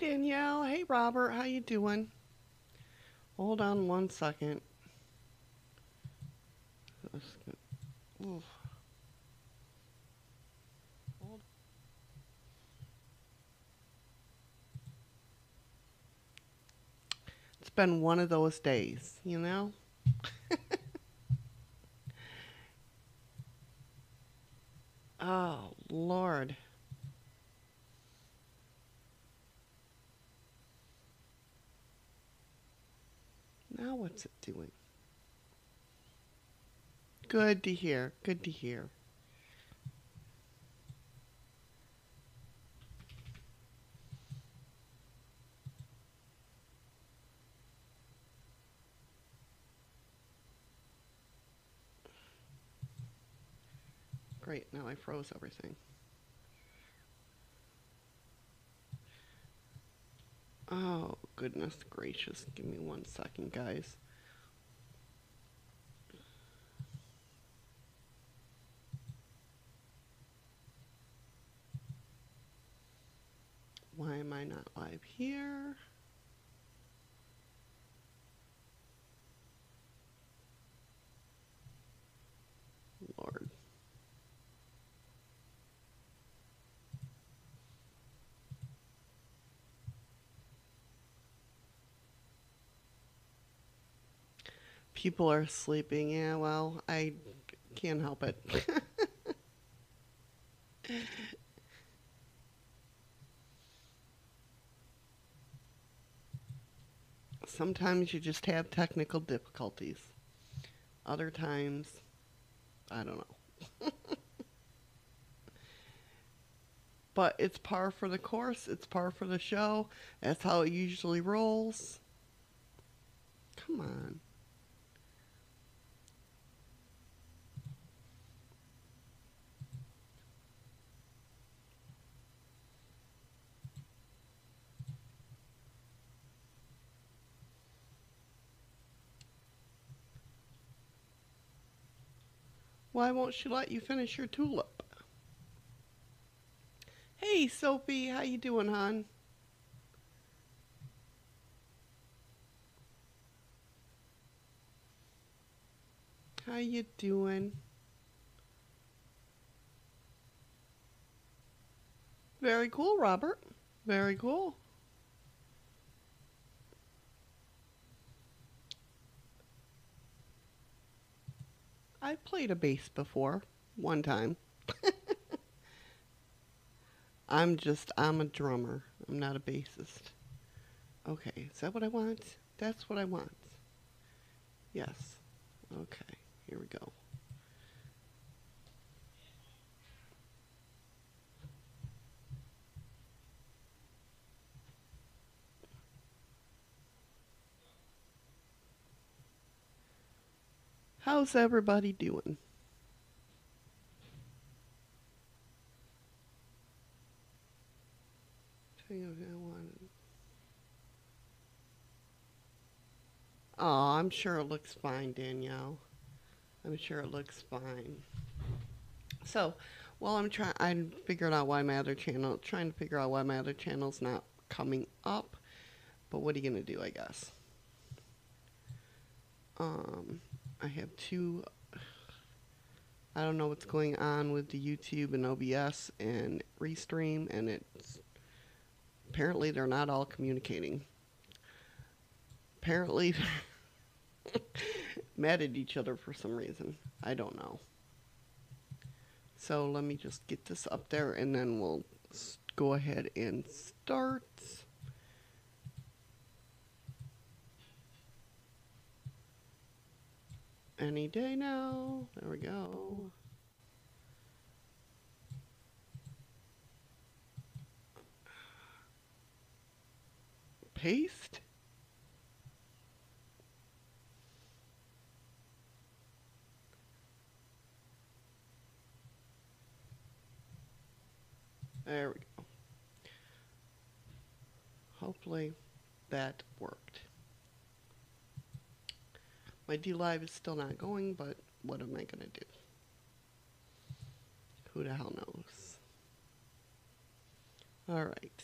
Danielle. Hey, Robert. How you doing? Hold on one second. It's been one of those days, you know? oh, Lord. Now what's it doing? Good to hear. Good to hear. Great, now I froze everything. Oh, goodness gracious. Give me one second, guys. Why am I not live here? Lord. People are sleeping. Yeah, well, I can't help it. Sometimes you just have technical difficulties. Other times, I don't know. but it's par for the course, it's par for the show. That's how it usually rolls. Come on. Why won't she let you finish your tulip? Hey, Sophie, how you doing, hon? How you doing? Very cool, Robert. Very cool. I've played a bass before, one time. I'm just, I'm a drummer. I'm not a bassist. Okay, is that what I want? That's what I want. Yes. Okay, here we go. How's everybody doing? Oh, I'm sure it looks fine, Danielle. I'm sure it looks fine. So, while I'm trying, I'm figuring out why my other channel, trying to figure out why my other channel's not coming up. But what are you gonna do? I guess. Um, I have two. I don't know what's going on with the YouTube and OBS and Restream, and it's apparently they're not all communicating. Apparently, mad at each other for some reason. I don't know. So let me just get this up there, and then we'll go ahead and start. Any day now. There we go. Paste. There we go. Hopefully that worked. My DLive is still not going, but what am I going to do? Who the hell knows? All right.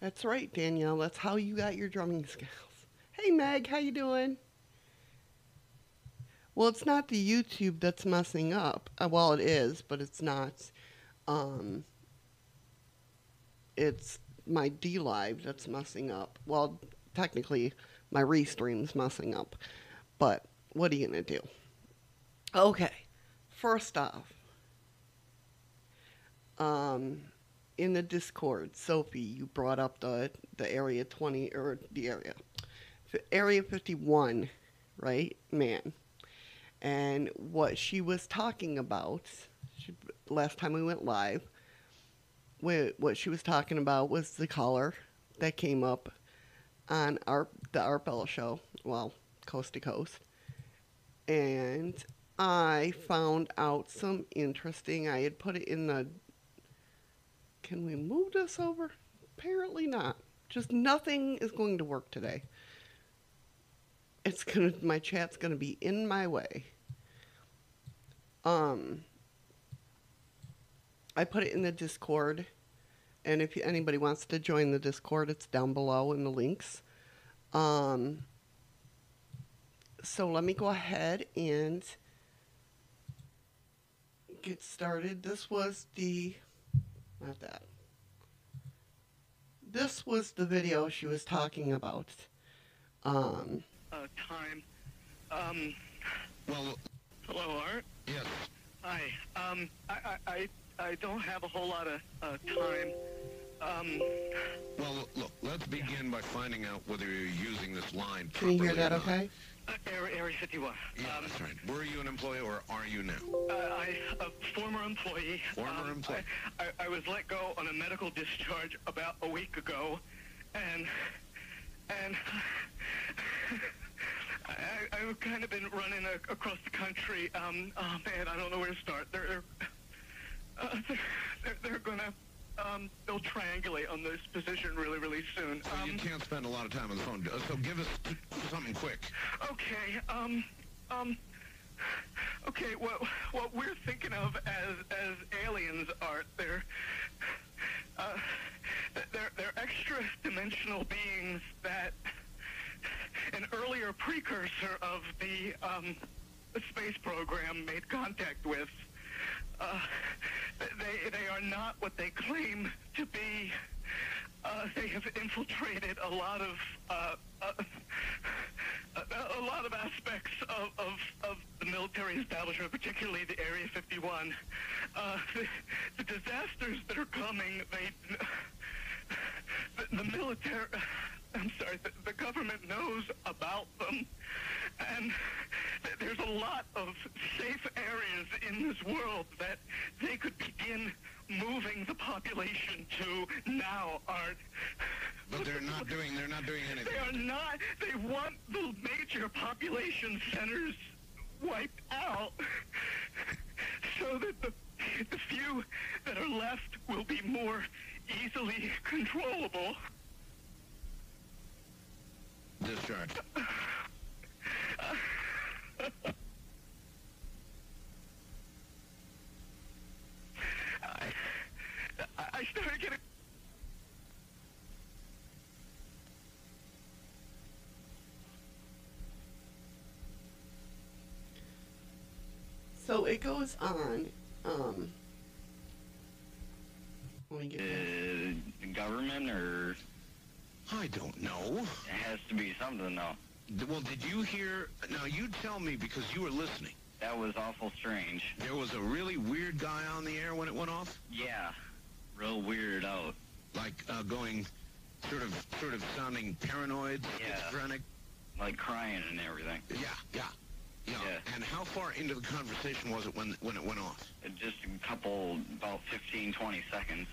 That's right, Danielle. That's how you got your drumming skills. Hey, Meg, how you doing? Well, it's not the YouTube that's messing up. Uh, well, it is, but it's not. Um, it's my DLive that's messing up. Well, technically, my restream's messing up. But what are you gonna do? Okay, first off, um, in the Discord, Sophie, you brought up the the area twenty or the area, area fifty one, right, man, and what she was talking about. She, last time we went live, what she was talking about was the caller that came up on our the Art Bell show, well, coast to coast, and I found out some interesting. I had put it in the can we move this over? Apparently not. Just nothing is going to work today. It's gonna my chat's gonna be in my way. Um I put it in the Discord and if anybody wants to join the Discord, it's down below in the links. Um so let me go ahead and get started. This was the not that. This was the video she was talking about. Um, uh, time. Um, Well, hello, Art. yes. Hi. Um, I, I, I, I don't have a whole lot of uh, time. Um, Well, look, let's begin by finding out whether you're using this line can you hear that okay? uh, Area, Area 51. Yeah, um, that's right. Were you an employee or are you now? uh, I, a former employee. Former um, employee. I, I, I was let go on a medical discharge about a week ago, and, and. I, I've kind of been running a, across the country. Um, oh man, I don't know where to start. They're, uh, they're, they're, gonna, um, they'll triangulate on this position really, really soon. So Um, you can't spend a lot of time on the phone. Uh, So give us t- something quick. Okay, um, um, okay, what, what we're thinking of as, as aliens are, they're, uh, they're, they're extra-dimensional beings that an earlier precursor of the, um, space program made contact with. Uh, they, they are not what they claim to be. Uh, they have infiltrated a lot of uh, uh, a, lot of aspects of, of, of the military establishment, particularly the Area 51. Uh, the, the disasters that are coming, they, the, the military, I'm sorry, the, the government knows about them, and th- there's a lot of safe areas in this world that they could begin moving the population to now, Art. But they're not doing. They're not doing anything. They are not. They want the major population centers wiped out so that the, the few that are left will be more easily controllable. Discharge. I, I I started getting. So it goes on. Um, let me get Uh, government or I don't know. it has to be something though. Well, did you hear? Now you tell me because you were listening. That was awful strange. There was a really weird guy on the air when it went off, Yeah, real weird out. like uh, going, sort of, sort of sounding paranoid, Yeah. schizophrenic. Like crying and everything. Yeah, yeah, yeah. Yeah. And how far into the conversation was it when when it went off? Just a couple, about 15, 20 seconds,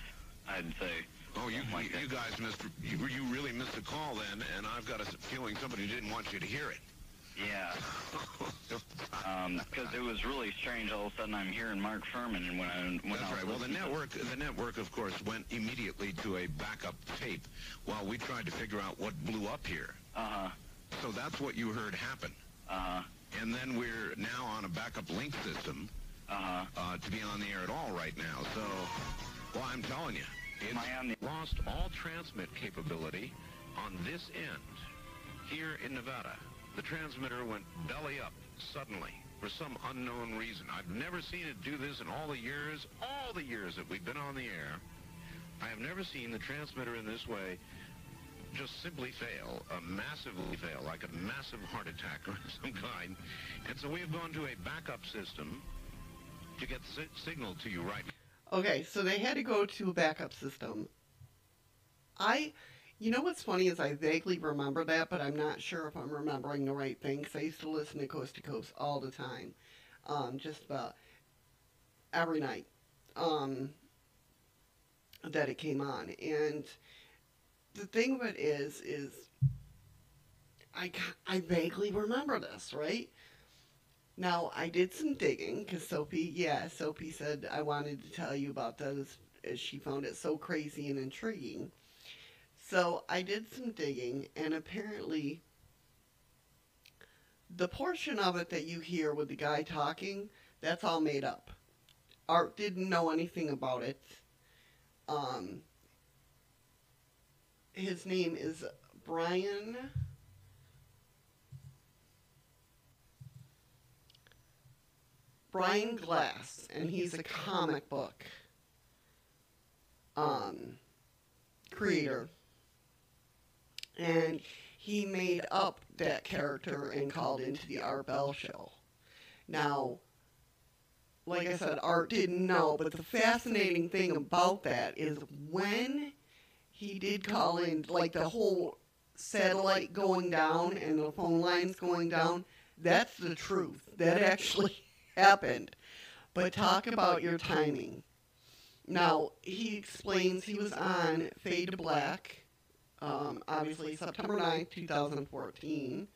I'd say. Oh, you like you, you guys missed you, you really missed a call then, and I've got a feeling somebody didn't want you to hear it. Yeah, because it was really strange. All of a sudden, I'm hearing Mark Fuhrman and when I when That's I right. Well, the network, the network, of course, went immediately to a backup tape while we tried to figure out what blew up here. Uh-huh, So that's what you heard happen. uh-huh, And then we're now on a backup link system uh-huh. uh, to be on the air at all right now. So, well, I'm telling you, Am I the... lost all transmit capability on this end. Here in Nevada, the transmitter went belly up suddenly for some unknown reason. I've never seen it do this in all the years, all the years that we've been on the air. I have never seen the transmitter in this way just simply fail, a massively fail, like a massive heart attack of some kind. And so we have gone to a backup system to get si- signal to you right Okay, so they had to go to a backup system. I, you know what's funny is I vaguely remember that, but I'm not sure if I'm remembering the right thing because I used to listen to Coast to Coast all the time, um, just about every night um, that it came on. And the thing of it is, is I, I vaguely remember this, right? Now, I did some digging because Sophie, yeah, Sophie said I wanted to tell you about this as she found it so crazy and intriguing. So I did some digging, and apparently, the portion of it that you hear with the guy talking, that's all made up. Art didn't know anything about it. Um, his name is Brian. Brian Glass, and he's a comic book um, creator. And he made up that character and called into the Art Bell show. Now, like I said, Art didn't know, but the fascinating thing about that is when he did call in, like the whole satellite going down and the phone lines going down, that's the truth. That actually happened. But talk about your timing. Now, he explains he was on Fade to Black, um, obviously September 9th, 2014,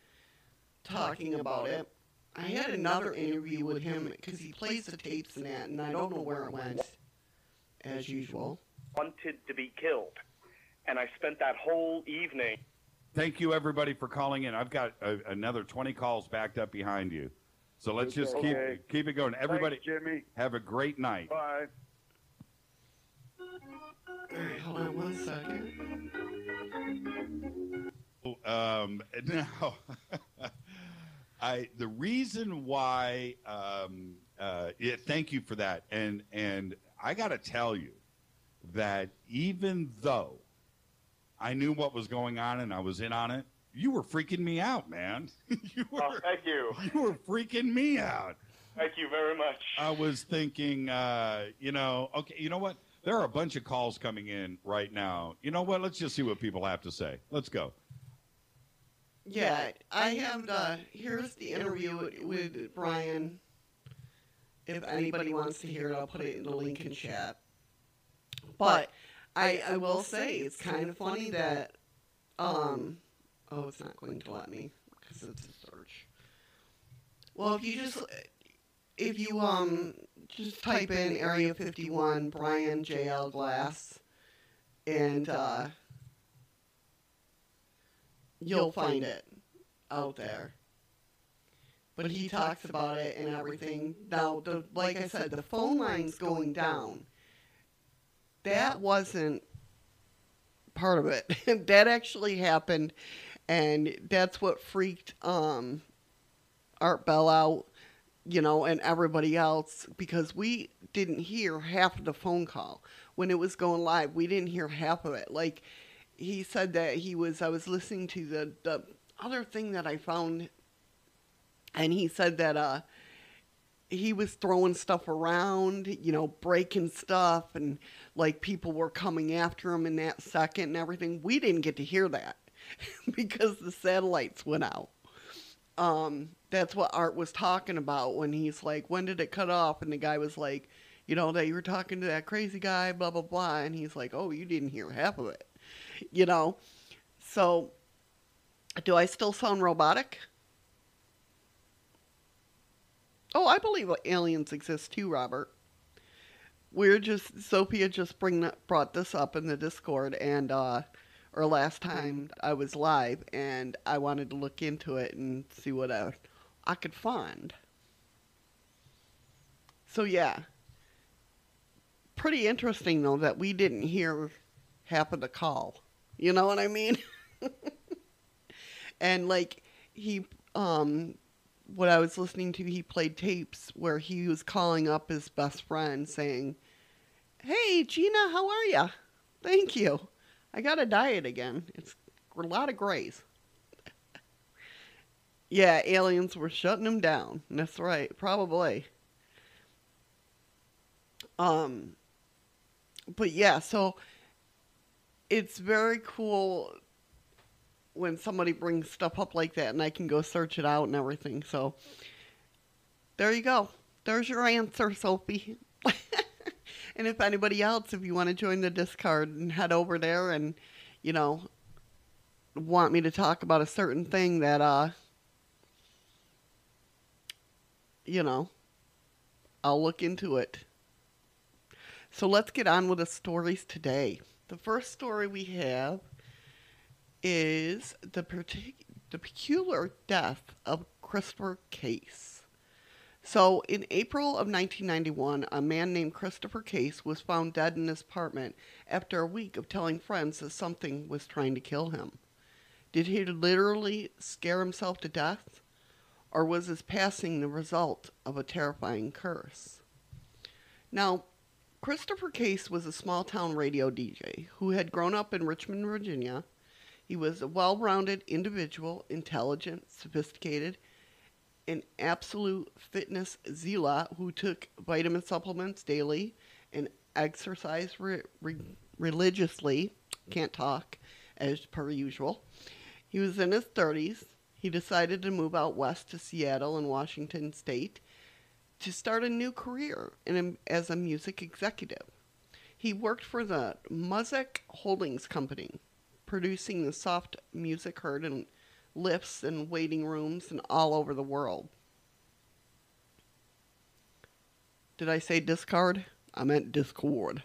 talking about it. I had another interview with him because he plays the tapes and that, and I don't know where it went, as usual. wanted to be killed. And I spent that whole evening Thank you, everybody, for calling in. I've got a, another 20 calls backed up behind you. So let's just keep keep it going. Everybody, Thanks, Jimmy. have a great night. Bye. Alright, hold on one second. Um, now, I the reason why. Um, uh, yeah, thank you for that. And and I got to tell you that even though I knew what was going on and I was in on it, you were freaking me out, man. you were Oh, thank you. you were freaking me out. Thank you very much. I was thinking, uh, you know, okay, you know what? There are a bunch of calls coming in right now. You know what? Let's just see what people have to say. Let's go. Yeah, I have the. Here's the interview with Brian. If anybody wants to hear it, I'll put it in the link in chat. But I, I will say it's kind of funny that, um, oh, it's not going to let me because it's a search. Well, if you just, if you um, just type in Area 51 Brian JL Glass, and uh, you'll find it out there. But he talks about it and everything. Now, the like I said, the phone lines going down. That wasn't part of it. that actually happened, and that's what freaked um, Art Bell out, you know, and everybody else because we didn't hear half of the phone call when it was going live. We didn't hear half of it. Like he said that he was. I was listening to the the other thing that I found, and he said that uh he was throwing stuff around, you know, breaking stuff, and like people were coming after him in that second and everything. We didn't get to hear that because the satellites went out. Um, that's what Art was talking about when he's like, "When did it cut off?" And the guy was like, "You know, that you were talking to that crazy guy, blah blah blah," and he's like, "Oh, you didn't hear half of it," you know. So, do I still sound robotic? Oh, I believe aliens exist too, Robert. We're just Sophia just bring brought this up in the Discord, and uh, or last time I was live, and I wanted to look into it and see what I, I could find. So yeah, pretty interesting though that we didn't hear half of the call. You know what I mean? and like he um what I was listening to he played tapes where he was calling up his best friend saying, "Hey Gina, how are ya? Thank you. I got a diet again. It's a lot of grays." yeah, aliens were shutting them down. That's right, probably. Um but yeah, so it's very cool when somebody brings stuff up like that and I can go search it out and everything. So there you go. There's your answer, Sophie. And if anybody else, if you want to join the Discord and head over there and, you know, want me to talk about a certain thing that, uh, you know, I'll look into it. So let's get on with the stories today. The first story we have is the, partic- the peculiar death of Christopher Case. So, in April of 1991, a man named Christopher Case was found dead in his apartment after a week of telling friends that something was trying to kill him. Did he literally scare himself to death? Or was his passing the result of a terrifying curse? Now, Christopher Case was a small town radio DJ who had grown up in Richmond, Virginia. He was a well rounded individual, intelligent, sophisticated, an absolute fitness zealot who took vitamin supplements daily and exercised re- re- religiously. Can't talk, as per usual. He was in his 30s. He decided to move out west to Seattle in Washington state to start a new career in, as a music executive. He worked for the Muzak Holdings Company, producing the soft music heard in lifts and waiting rooms and all over the world. Did I say discard? I meant discord.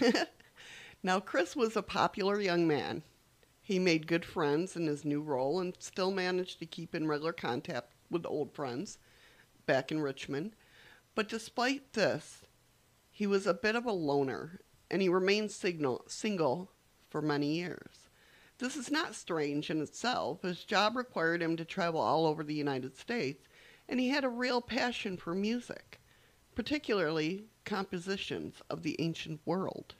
now, Chris was a popular young man. He made good friends in his new role and still managed to keep in regular contact with old friends back in Richmond. But despite this, he was a bit of a loner, and he remained signal, single for many years. This is not strange in itself. His job required him to travel all over the United States, and he had a real passion for music, particularly compositions of the ancient world.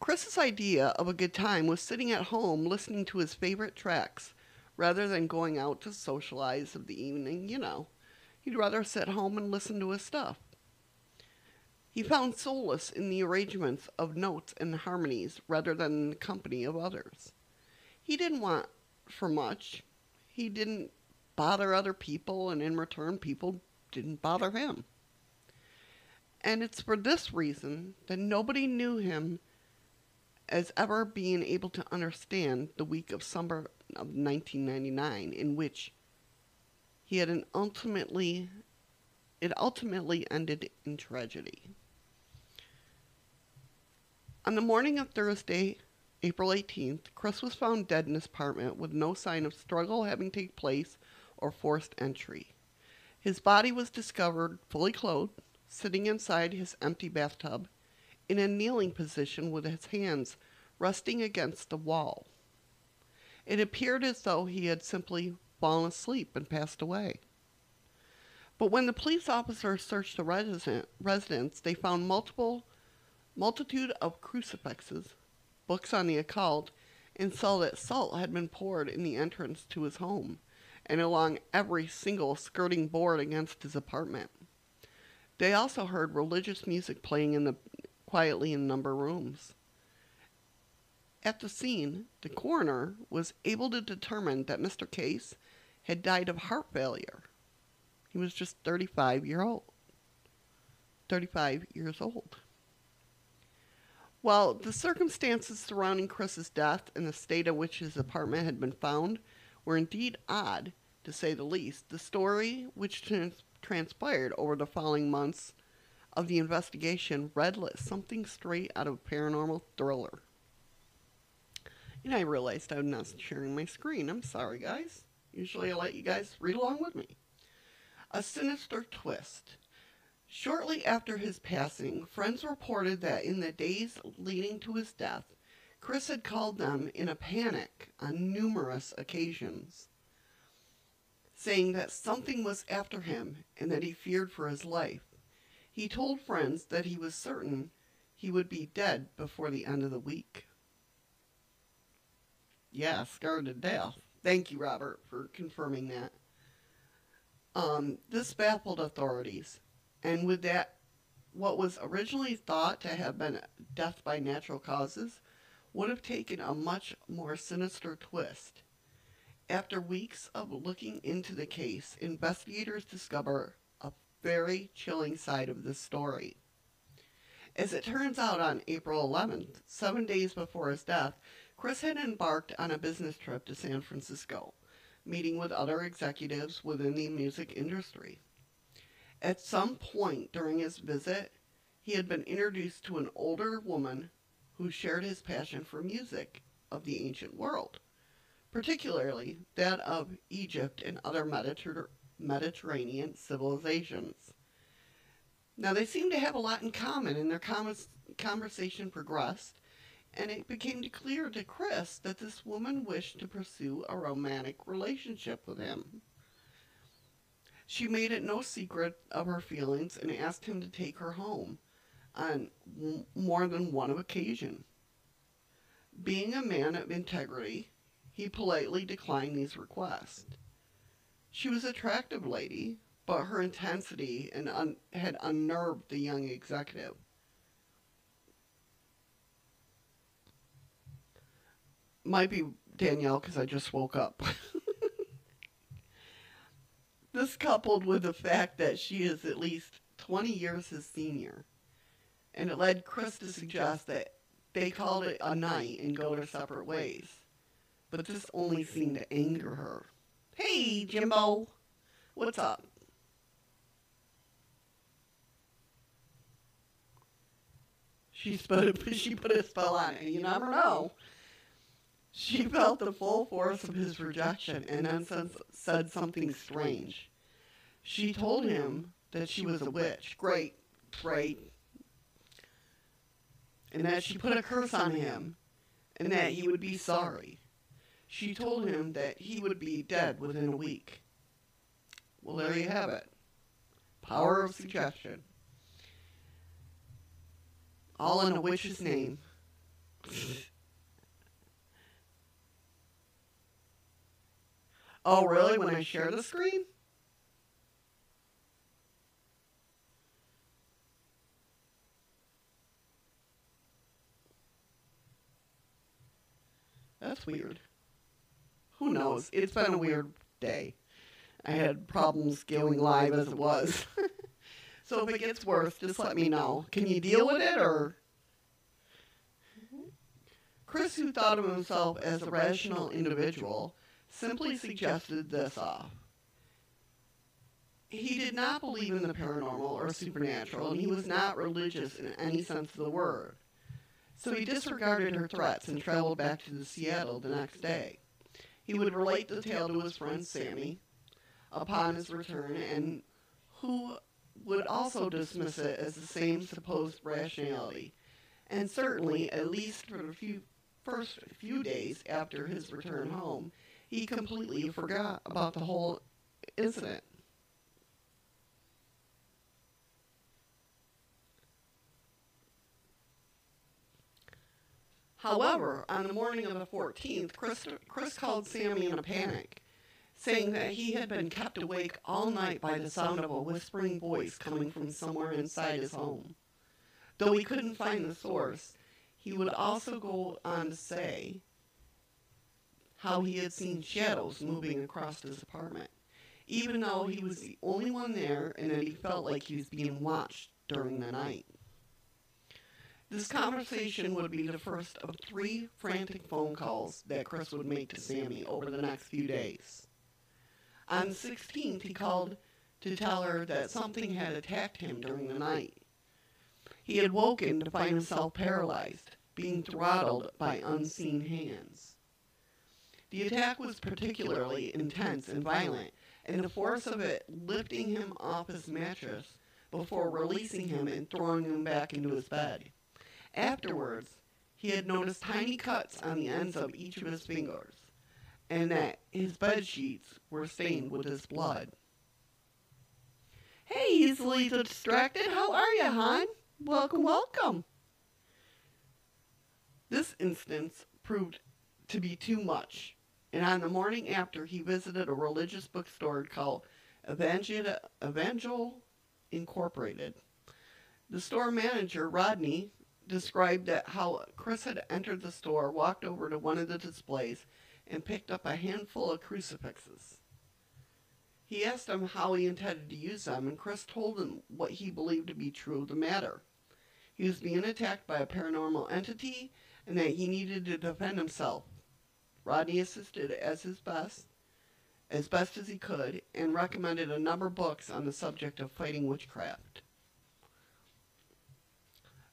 Chris's idea of a good time was sitting at home listening to his favorite tracks rather than going out to socialize of the evening, you know. He'd rather sit home and listen to his stuff. He found solace in the arrangements of notes and harmonies rather than in the company of others. He didn't want for much. He didn't bother other people, and in return, people didn't bother him. And it's for this reason that nobody knew him as ever being able to understand the week of summer of 1999, in which he had an ultimately it ultimately ended in tragedy. On the morning of Thursday, April 18th, Chris was found dead in his apartment with no sign of struggle having taken place or forced entry. His body was discovered fully clothed, sitting inside his empty bathtub, in a kneeling position with his hands resting against the wall. It appeared as though he had simply fallen asleep and passed away. But when the police officers searched the residence, they found multiple multitude of crucifixes, books on the occult, and saw that salt had been poured in the entrance to his home and along every single skirting board against his apartment. They also heard religious music playing in the quietly in number rooms. At the scene, the coroner was able to determine that Mr. Case had died of heart failure. He was just 35 year old. 35 years old. While the circumstances surrounding Chris's death and the state in which his apartment had been found were indeed odd, to say the least, the story which trans- transpired over the following months of the investigation read like something straight out of a paranormal thriller. And I realized I'm not sharing my screen. I'm sorry, guys. Usually I let you guys read along with me. A sinister twist. Shortly after his passing, friends reported that in the days leading to his death, Chris had called them in a panic on numerous occasions, saying that something was after him and that he feared for his life. He told friends that he was certain he would be dead before the end of the week. Yeah, scared to death. Thank you, Robert, for confirming that. Um, this baffled authorities, and with that, what was originally thought to have been death by natural causes would have taken a much more sinister twist. After weeks of looking into the case, investigators discover a very chilling side of this story. As it turns out, on April 11th, seven days before his death, Chris had embarked on a business trip to San Francisco, meeting with other executives within the music industry. At some point during his visit, he had been introduced to an older woman who shared his passion for music of the ancient world, particularly that of Egypt and other Mediter- Mediterranean civilizations. Now, they seemed to have a lot in common, and their com- conversation progressed, and it became clear to Chris that this woman wished to pursue a romantic relationship with him. She made it no secret of her feelings and asked him to take her home on more than one occasion. Being a man of integrity, he politely declined these requests. She was an attractive lady, but her intensity and un- had unnerved the young executive. Might be Danielle because I just woke up. this coupled with the fact that she is at least 20 years his senior and it led Chris to suggest that they called it a night and go their separate ways. But this only seemed to anger her. Hey, Jimbo, what's up? She put, she put a spell on it, you never know. She felt the full force of his rejection and then said something strange. She told him that she was a witch. Great, great, and that she put a curse on him, and that he would be sorry. She told him that he would be dead within a week. Well, there you have it. Power of suggestion. All in a witch's name. Oh, oh, really? When I share the screen? That's weird. Who knows? It's been a weird day. I had problems going live as it was. so if it gets worse, just let me know. Can you deal with it or? Mm-hmm. Chris, who thought of himself as a rational individual, simply suggested this off. He did not believe in the paranormal or supernatural, and he was not religious in any sense of the word. So he disregarded her threats and traveled back to Seattle the next day. He would relate the tale to his friend Sammy upon his return, and who would also dismiss it as the same supposed rationality. And certainly, at least for the few, first few days after his return home, he completely forgot about the whole incident. However, on the morning of the 14th, Chris, Chris called Sammy in a panic, saying that he had been kept awake all night by the sound of a whispering voice coming from somewhere inside his home. Though he couldn't find the source, he would also go on to say how he had seen shadows moving across his apartment, even though he was the only one there and that he felt like he was being watched during the night. This conversation would be the first of three frantic phone calls that Chris would make to Sammy over the next few days. On the 16th, he called to tell her that something had attacked him during the night. He had woken to find himself paralyzed, being throttled by unseen hands. The attack was particularly intense and violent, and the force of it lifting him off his mattress before releasing him and throwing him back into his bed. Afterwards, he had noticed tiny cuts on the ends of each of his fingers, and that his bed sheets were stained with his blood. Hey, easily distracted, how are you, hon? Welcome, welcome. This instance proved to be too much, and on the morning after, he visited a religious bookstore called Evangel, Evangel Incorporated. The store manager, Rodney, described how Chris had entered the store, walked over to one of the displays, and picked up a handful of crucifixes. He asked him how he intended to use them, and Chris told him what he believed to be true of the matter. He was being attacked by a paranormal entity and that he needed to defend himself. Rodney assisted as his best, as best as he could, and recommended a number of books on the subject of fighting witchcraft.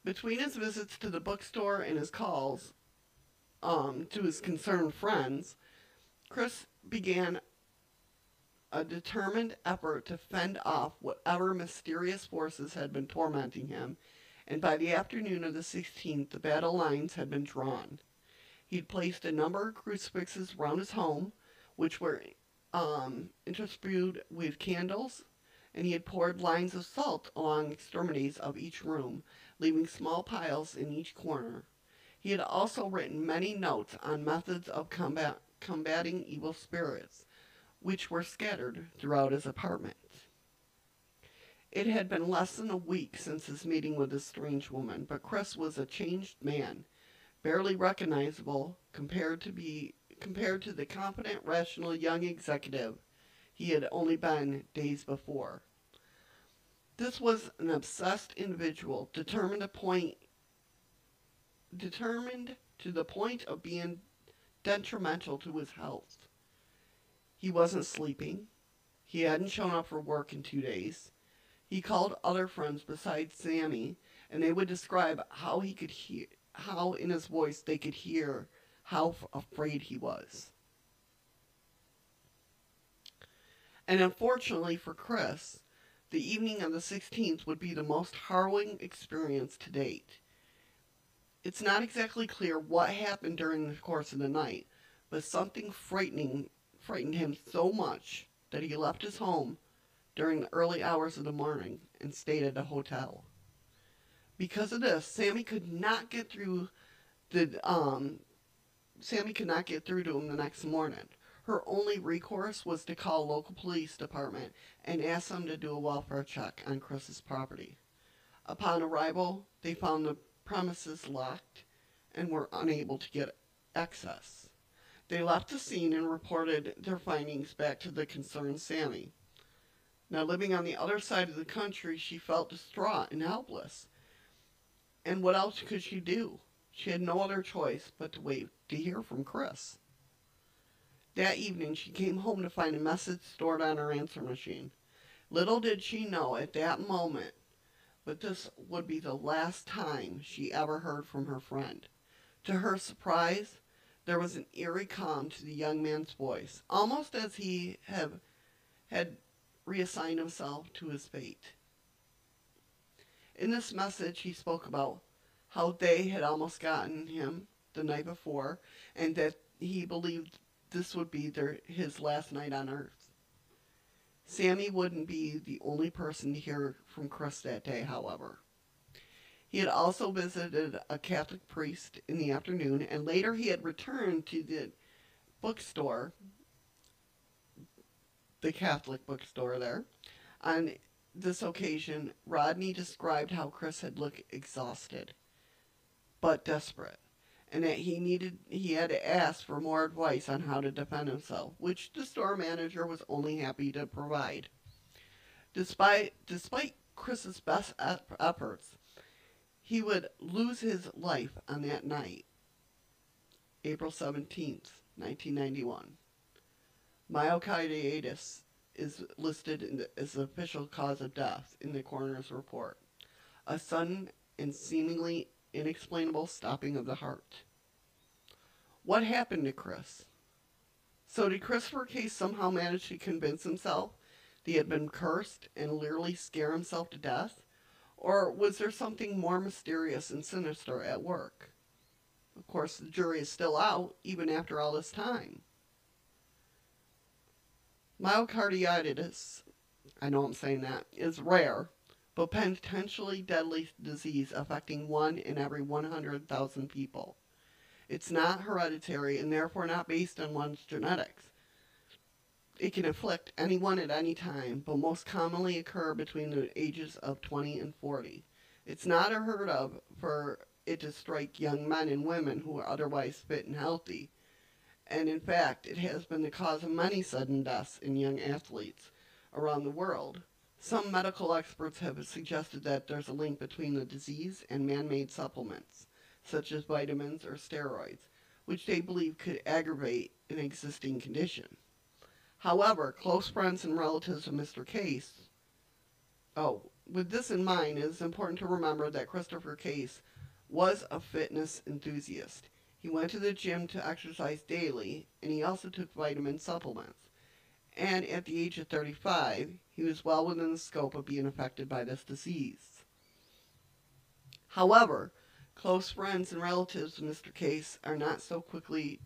Between his visits to the bookstore and his calls um, to his concerned friends, Chris began a determined effort to fend off whatever mysterious forces had been tormenting him, and by the afternoon of the 16th, the battle lines had been drawn. He'd placed a number of crucifixes around his home, which were um, interspersed with candles, and he had poured lines of salt along the extremities of each room, leaving small piles in each corner. He had also written many notes on methods of combat, combating evil spirits, which were scattered throughout his apartment. It had been less than a week since his meeting with this strange woman, but Chris was a changed man, barely recognizable compared to be compared to the confident, rational young executive he had only been days before. This was an obsessed individual, determined to point determined to the point of being detrimental to his health. He wasn't sleeping. He hadn't shown up for work in two days. He called other friends besides Sammy, and they would describe how he could hear, how in his voice they could hear how afraid he was. And unfortunately for Chris, the evening of the 16th would be the most harrowing experience to date. It's not exactly clear what happened during the course of the night, but something frightening frightened him so much that he left his home during the early hours of the morning and stayed at a hotel. Because of this, Sammy could not get through the um Sammy could not get through to him the next morning. Her only recourse was to call local police department and ask them to do a welfare check on Chris's property. Upon arrival, they found the premises locked and were unable to get access. They left the scene and reported their findings back to the concerned Sammy. Now, living on the other side of the country, she felt distraught and helpless. And what else could she do? She had no other choice but to wait to hear from Chris. That evening, she came home to find a message stored on her answer machine. Little did she know at that moment, but this would be the last time she ever heard from her friend. To her surprise, there was an eerie calm to the young man's voice, almost as he have, had reassigned himself to his fate. In this message, he spoke about how they had almost gotten him the night before, and that he believed this would be their his last night on earth. Sammy wouldn't be the only person to hear from Chris that day, however. He had also visited a Catholic priest in the afternoon, and later he had returned to the bookstore, the Catholic bookstore there. On this occasion, Rodney described how Chris had looked exhausted, but desperate, and that he needed he had to ask for more advice on how to defend himself, which the store manager was only happy to provide. Despite despite Chris's best efforts, he would lose his life on that night, April 17th, 1991. Myocarditis is listed the, as the official cause of death in the coroner's report. A sudden and seemingly inexplainable stopping of the heart. What happened to Chris? So did Christopher Case somehow manage to convince himself that he had been cursed and literally scare himself to death? Or was there something more mysterious and sinister at work? Of course, the jury is still out, even after all this time. Myocarditis, I know I'm saying that, is rare, but potentially deadly disease affecting one in every 100,000 people. It's not hereditary and therefore not based on one's genetics. It can afflict anyone at any time, but most commonly occur between the ages of 20 and 40. It's not unheard of for it to strike young men and women who are otherwise fit and healthy. And in fact, it has been the cause of many sudden deaths in young athletes around the world. Some medical experts have suggested that there's a link between the disease and man made supplements, such as vitamins or steroids, which they believe could aggravate an existing condition. However, close friends and relatives of Mr. Case. Oh, with this in mind, it is important to remember that Christopher Case was a fitness enthusiast. He went to the gym to exercise daily, and he also took vitamin supplements. And at the age of 35, he was well within the scope of being affected by this disease. However, close friends and relatives of Mr. Case are not so quickly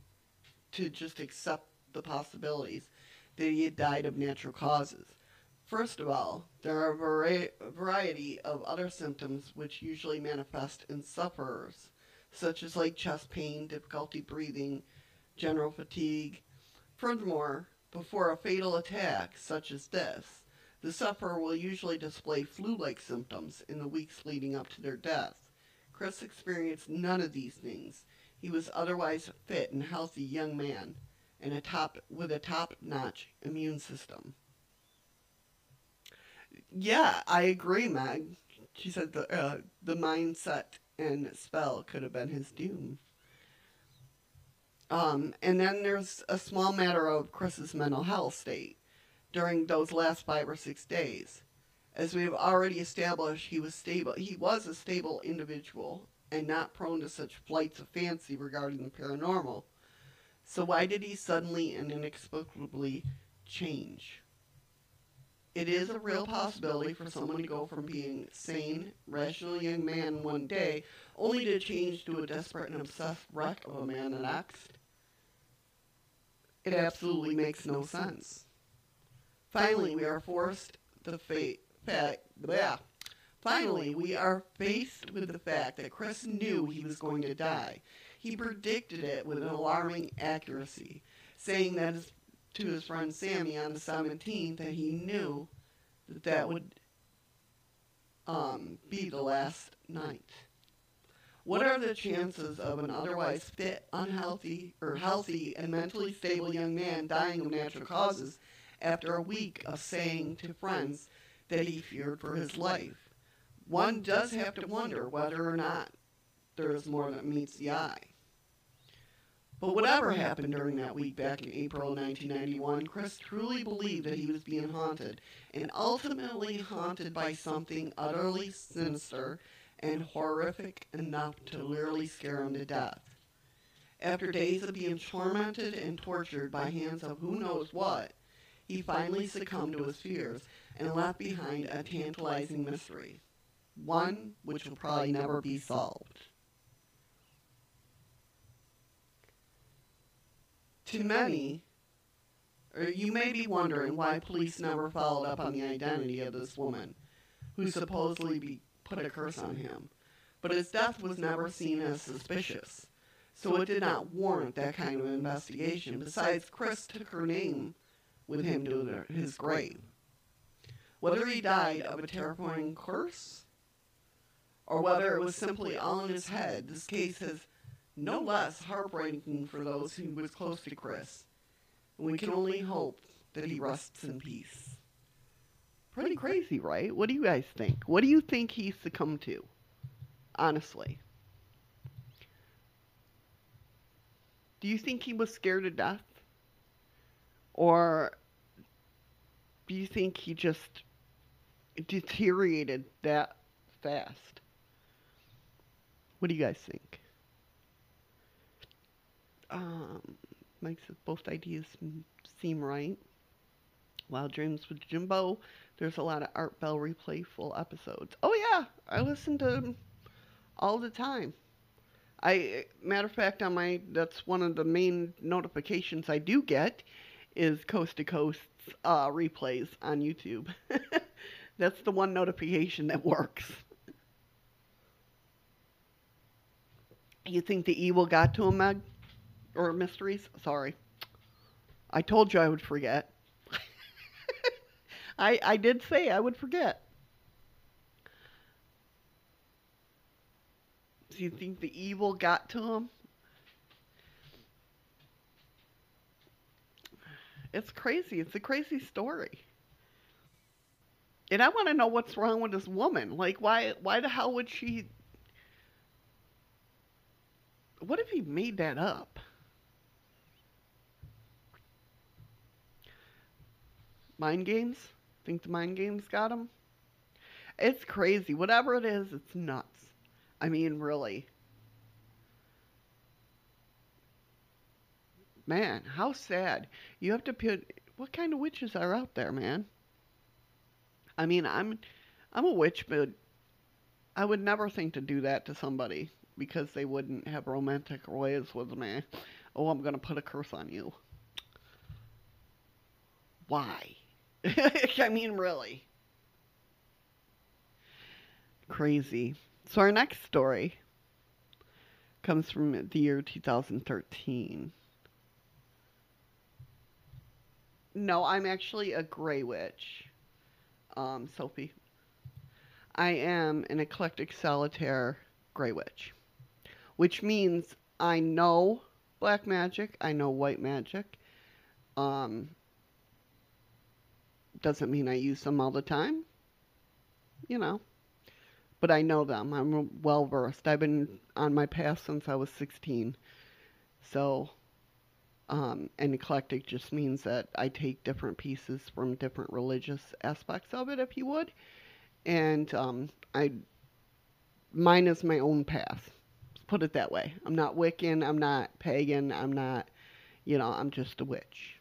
to just accept the possibilities that he had died of natural causes. First of all, there are a vari- a variety of other symptoms which usually manifest in sufferers, such as like chest pain, difficulty breathing, general fatigue. Furthermore, before a fatal attack such as this, the sufferer will usually display flu-like symptoms in the weeks leading up to their death. Chris experienced none of these things. He was otherwise a fit and healthy young man and a top with a top-notch immune system. Yeah, I agree, Meg. She said the uh, the mindset and spell could have been his doom. Um, and then there's a small matter of Chris's mental health state during those last five or six days. As we have already established, he was stable. He was a stable individual and not prone to such flights of fancy regarding the paranormal. So why did he suddenly and inexplicably change? It is a real possibility for someone to go from being sane, rational young man one day, only to change to a desperate and obsessed wreck of a man the next. It absolutely makes no sense. Finally, we are forced the fate fact yeah. Finally, we are faced with the fact that Chris knew he was going to die. He predicted it with an alarming accuracy, saying that his, to his friend Sammy on the 17th that he knew that that would um, be the last night. What are the chances of an otherwise fit, unhealthy, or healthy and mentally stable young man dying of natural causes after a week of saying to friends that he feared for his life? One does have to wonder whether or not there is more than meets the eye. But whatever happened during that week back in April 1991, Chris truly believed that he was being haunted, and ultimately haunted by something utterly sinister and horrific enough to literally scare him to death. After days of being tormented and tortured by hands of who knows what, he finally succumbed to his fears and left behind a tantalizing mystery, one which will probably never be solved. To many, you may be wondering why police never followed up on the identity of this woman, who supposedly be, put a curse on him. But his death was never seen as suspicious, so it did not warrant that kind of investigation. Besides, Chris took her name with him to his grave. Whether he died of a terrifying curse, or whether it was simply all in his head, this case has no less heartbreaking for those who was close to Chris. And we can only hope that he rests in peace. Pretty crazy, right? What do you guys think? What do you think he succumbed to? Honestly. Do you think he was scared to death? Or do you think he just deteriorated that fast? What do you guys think? Um, makes both ideas seem right. Wild Dreams with Jimbo. There's a lot of Art Bell replayful episodes. Oh yeah, I listen to them all the time. I matter of fact on my that's one of the main notifications I do get is Coast to Coast uh, replays on YouTube. that's the one notification that works. You think the evil got to him, Meg? Or mysteries? Sorry. I told you I would forget. I I did say I would forget. Do you think the evil got to him? It's crazy. It's a crazy story. And I want to know what's wrong with this woman. Like why why the hell would she What if he made that up? Mind games? Think the mind games got him? It's crazy. Whatever it is, it's nuts. I mean, really. Man, how sad. You have to put what kind of witches are out there, man? I mean, I'm I'm a witch, but I would never think to do that to somebody because they wouldn't have romantic ways with me. Oh, I'm going to put a curse on you. Why? I mean, really. Crazy. So, our next story comes from the year 2013. No, I'm actually a gray witch, um, Sophie. I am an eclectic solitaire gray witch, which means I know black magic, I know white magic. Um, doesn't mean I use them all the time, you know, but I know them. I'm well versed. I've been on my path since I was 16. So, um, and eclectic just means that I take different pieces from different religious aspects of it, if you would. And um, I, mine is my own path. Put it that way. I'm not Wiccan. I'm not pagan. I'm not, you know, I'm just a witch.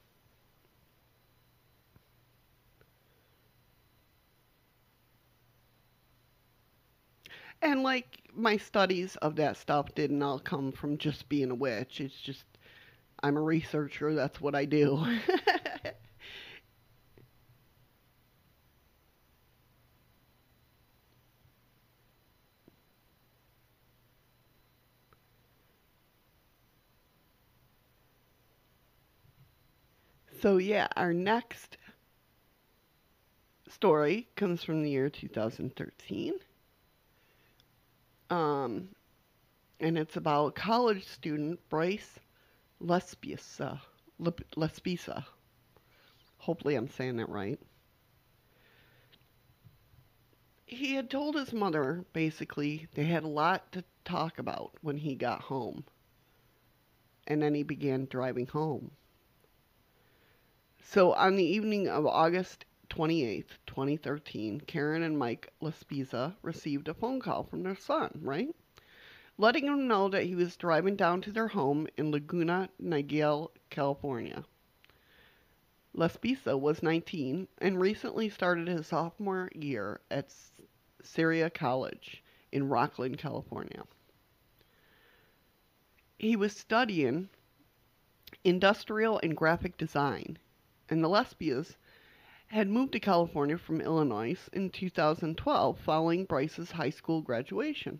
And like my studies of that stuff didn't all come from just being a witch. It's just I'm a researcher. That's what I do. so yeah, our next story comes from the year 2013. Um, and it's about a college student Bryce Laspisa. Laspisa. Hopefully, I'm saying that right. He had told his mother basically they had a lot to talk about when he got home. And then he began driving home. So on the evening of August 28th, 2013, Karen and Mike Laspisa received a phone call from their son, right? Letting him know that he was driving down to their home in Laguna Niguel, California. Laspisa was 19 and recently started his sophomore year at Sierra College in Rocklin, California. He was studying industrial and graphic design, and the Laspisas had moved to California from Illinois in 2012 following Bryce's high school graduation.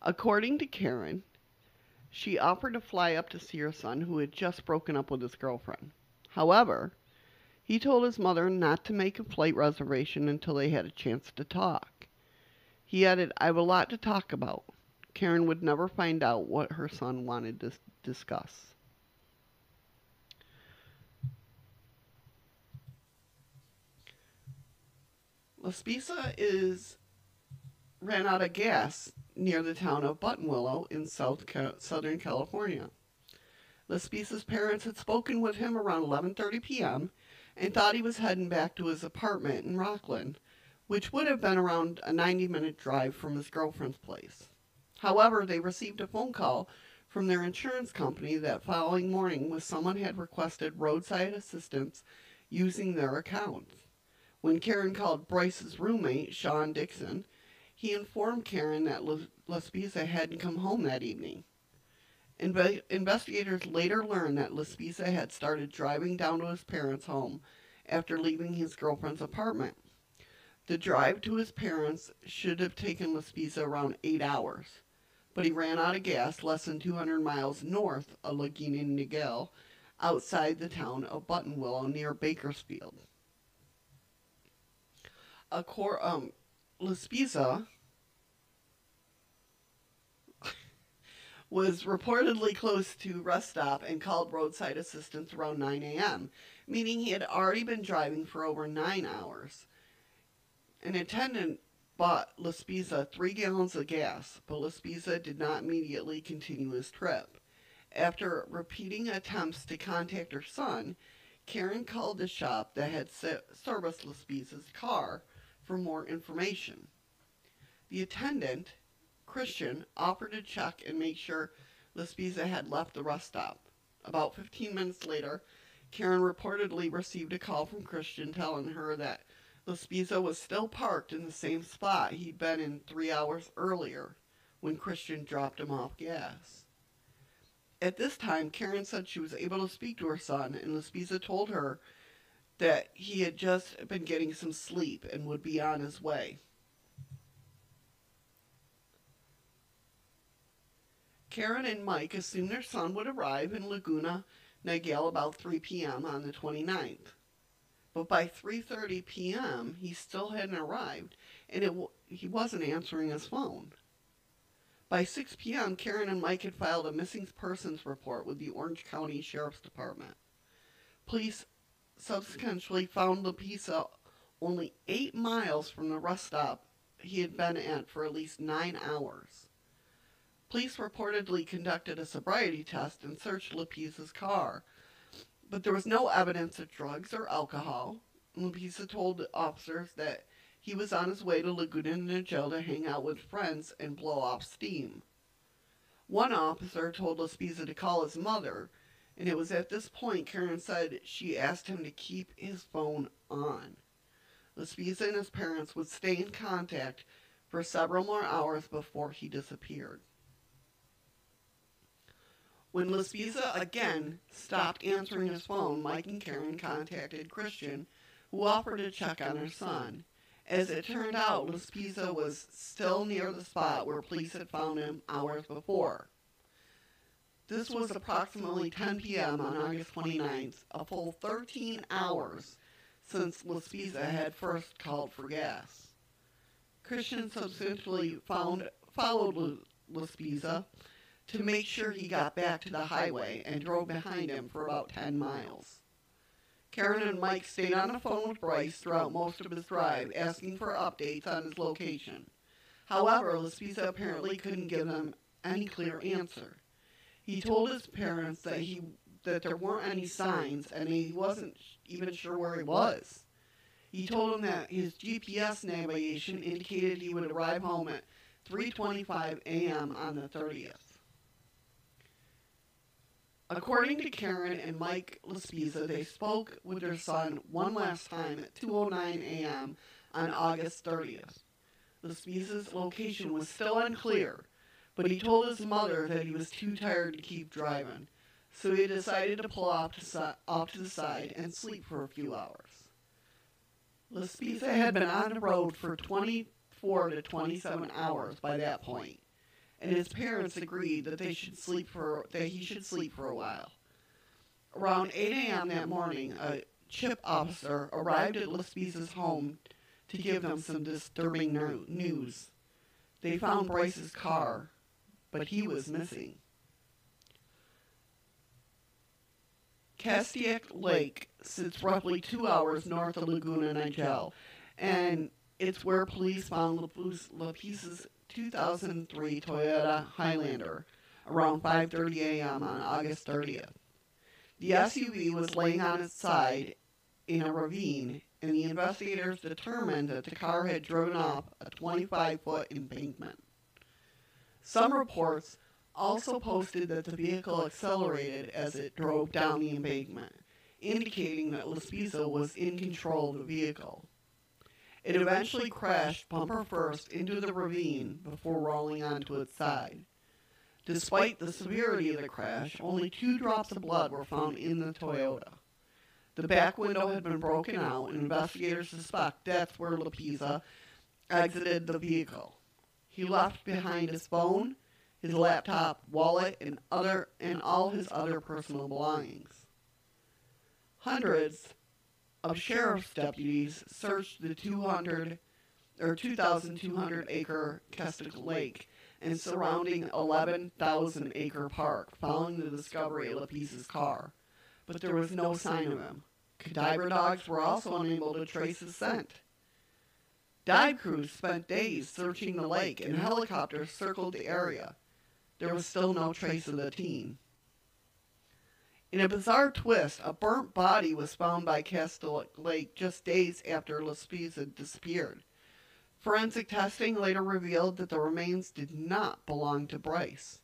According to Karen, she offered to fly up to see her son, who had just broken up with his girlfriend. However, he told his mother not to make a flight reservation until they had a chance to talk. He added, I have a lot to talk about. Karen would never find out what her son wanted to discuss. Laspisa is ran out of gas near the town of Buttonwillow in South Southern California. Laspisa's parents had spoken with him around 11:30 p.m. and thought he was heading back to his apartment in Rocklin, which would have been around a 90-minute drive from his girlfriend's place. However, they received a phone call from their insurance company that following morning was someone had requested roadside assistance using their accounts. When Karen called Bryce's roommate, Sean Dixon, he informed Karen that Laspisa hadn't come home that evening. Inve- investigators later learned that Laspisa had started driving down to his parents' home after leaving his girlfriend's apartment. The drive to his parents should have taken Laspisa around eight hours, but he ran out of gas less than 200 miles north of Laguna Niguel, outside the town of Buttonwillow near Bakersfield. A um, Laspisa was reportedly close to rest stop and called roadside assistance around 9 a.m., meaning he had already been driving for over nine hours. An attendant bought Laspisa three gallons of gas, but Laspisa did not immediately continue his trip. After repeating attempts to contact her son, Karen called the shop that had serviced Laspisa's car for more information. The attendant, Christian, offered to check and make sure Laspisa had left the rest stop. About 15 minutes later, Karen reportedly received a call from Christian telling her that Laspisa was still parked in the same spot he'd been in three hours earlier when Christian dropped him off gas. At this time, Karen said she was able to speak to her son, and Laspisa told her that he had just been getting some sleep and would be on his way. Karen and Mike assumed their son would arrive in Laguna Niguel about 3 p.m. on the 29th but by 3:30 p.m. he still hadn't arrived, and it he wasn't answering his phone. By 6 p.m., Karen and Mike had filed a missing persons report with the Orange County Sheriff's Department. Police subsequently found Laspisa only eight miles from the rest stop he had been at for at least nine hours. Police reportedly conducted a sobriety test and searched Laspisa's car, but there was no evidence of drugs or alcohol. Laspisa told officers that he was on his way to Laguna Niguel to hang out with friends and blow off steam. One officer told Laspisa to call his mother, and it was at this point Karen said she asked him to keep his phone on. Laspisa and his parents would stay in contact for several more hours before he disappeared. When Laspisa again stopped answering his phone, Mike and Karen contacted Christian, who offered to check on her son. As it turned out, Laspisa was still near the spot where police had found him hours before. This was approximately 10 p.m. on August 29th, a full 13 hours since Laspisa had first called for gas. Christian subsequently found, followed Laspisa to make sure he got back to the highway and drove behind him for about 10 miles. Karen and Mike stayed on the phone with Bryce throughout most of his drive, asking for updates on his location. However, Laspisa apparently couldn't give them any clear answer. He told his parents that he that there weren't any signs and he wasn't even sure where he was. He told them that his GPS navigation indicated he would arrive home at 3:25 a.m. on the 30th. According to Karen and Mike Laspisa, they spoke with their son one last time at 2:09 a.m. on August 30th. Laspisa's location was still unclear, but he told his mother that he was too tired to keep driving, so he decided to pull off to, si- off to the side and sleep for a few hours. Laspisa had been on the road for 24 to 27 hours by that point and his parents agreed that they should sleep for that he should sleep for a while. Around 8 a.m. that morning, a CHP officer arrived at Laspisa's home to give them some disturbing news. They found Bryce's car, but he was missing. Castaic Lake sits roughly two hours north of Laguna Niguel, and it's where police found Laspisa's 2003 Toyota Highlander around 5:30 a.m. on August 30th. The SUV was laying on its side in a ravine, and the investigators determined that the car had driven off a 25-foot embankment. Some reports also posted that the vehicle accelerated as it drove down the embankment. indicating that Laspisa was in control of the vehicle. It eventually crashed bumper first into the ravine before rolling onto its side. Despite the severity of the crash, only two drops of blood were found in the Toyota. The back window had been broken out, and investigators suspect that's where Lapiza exited the vehicle. He left behind his phone, his laptop, wallet, and other and all his other personal belongings. Hundreds of sheriff's deputies searched the 200 or 2,200 acre Castaic Lake and surrounding 11,000 acre park following the discovery of Lapice's car, but there was no sign of him. Cadaver dogs were also unable to trace his scent. Dive crews spent days searching the lake and helicopters circled the area. There was still no trace of the teen. In a bizarre twist, a burnt body was found by Castaic Lake just days after Laspisa disappeared. Forensic testing later revealed that the remains did not belong to Bryce.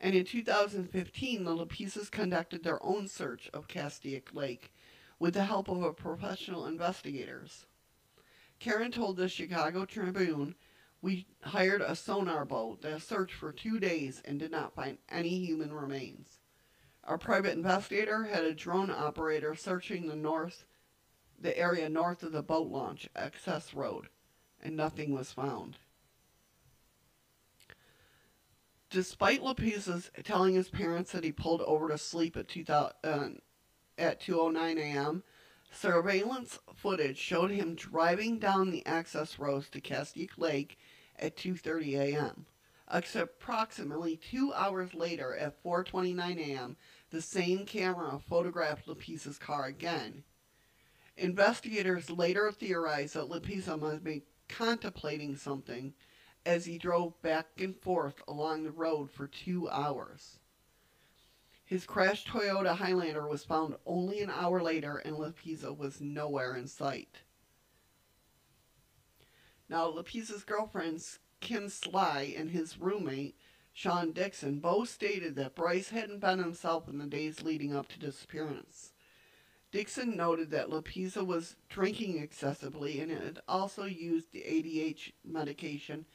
And in 2015, the Lapizas conducted their own search of Castaic Lake with the help of professional investigators. Karen told the Chicago Tribune, We hired a sonar boat that searched for two days and did not find any human remains. Our private investigator had a drone operator searching the north the area north of the boat launch, Access Road, and nothing was found. Despite Lapiza's telling his parents that he pulled over to sleep at 2000, uh, at 2:09 a.m., surveillance footage showed him driving down the access roads to Castaic Lake at 2:30 a.m. Approximately two hours later, at 4:29 a.m., the same camera photographed Lapiza's car again. Investigators later theorized that Lapiza must be contemplating something as he drove back and forth along the road for two hours. His crashed Toyota Highlander was found only an hour later, and Lapiza was nowhere in sight. Now, Lapiza's girlfriend, Kim Sly, and his roommate, Sean Dixon, both stated that Bryce hadn't been himself in the days leading up to disappearance. Dixon noted that Lapiza was drinking excessively and had also used the ADH medication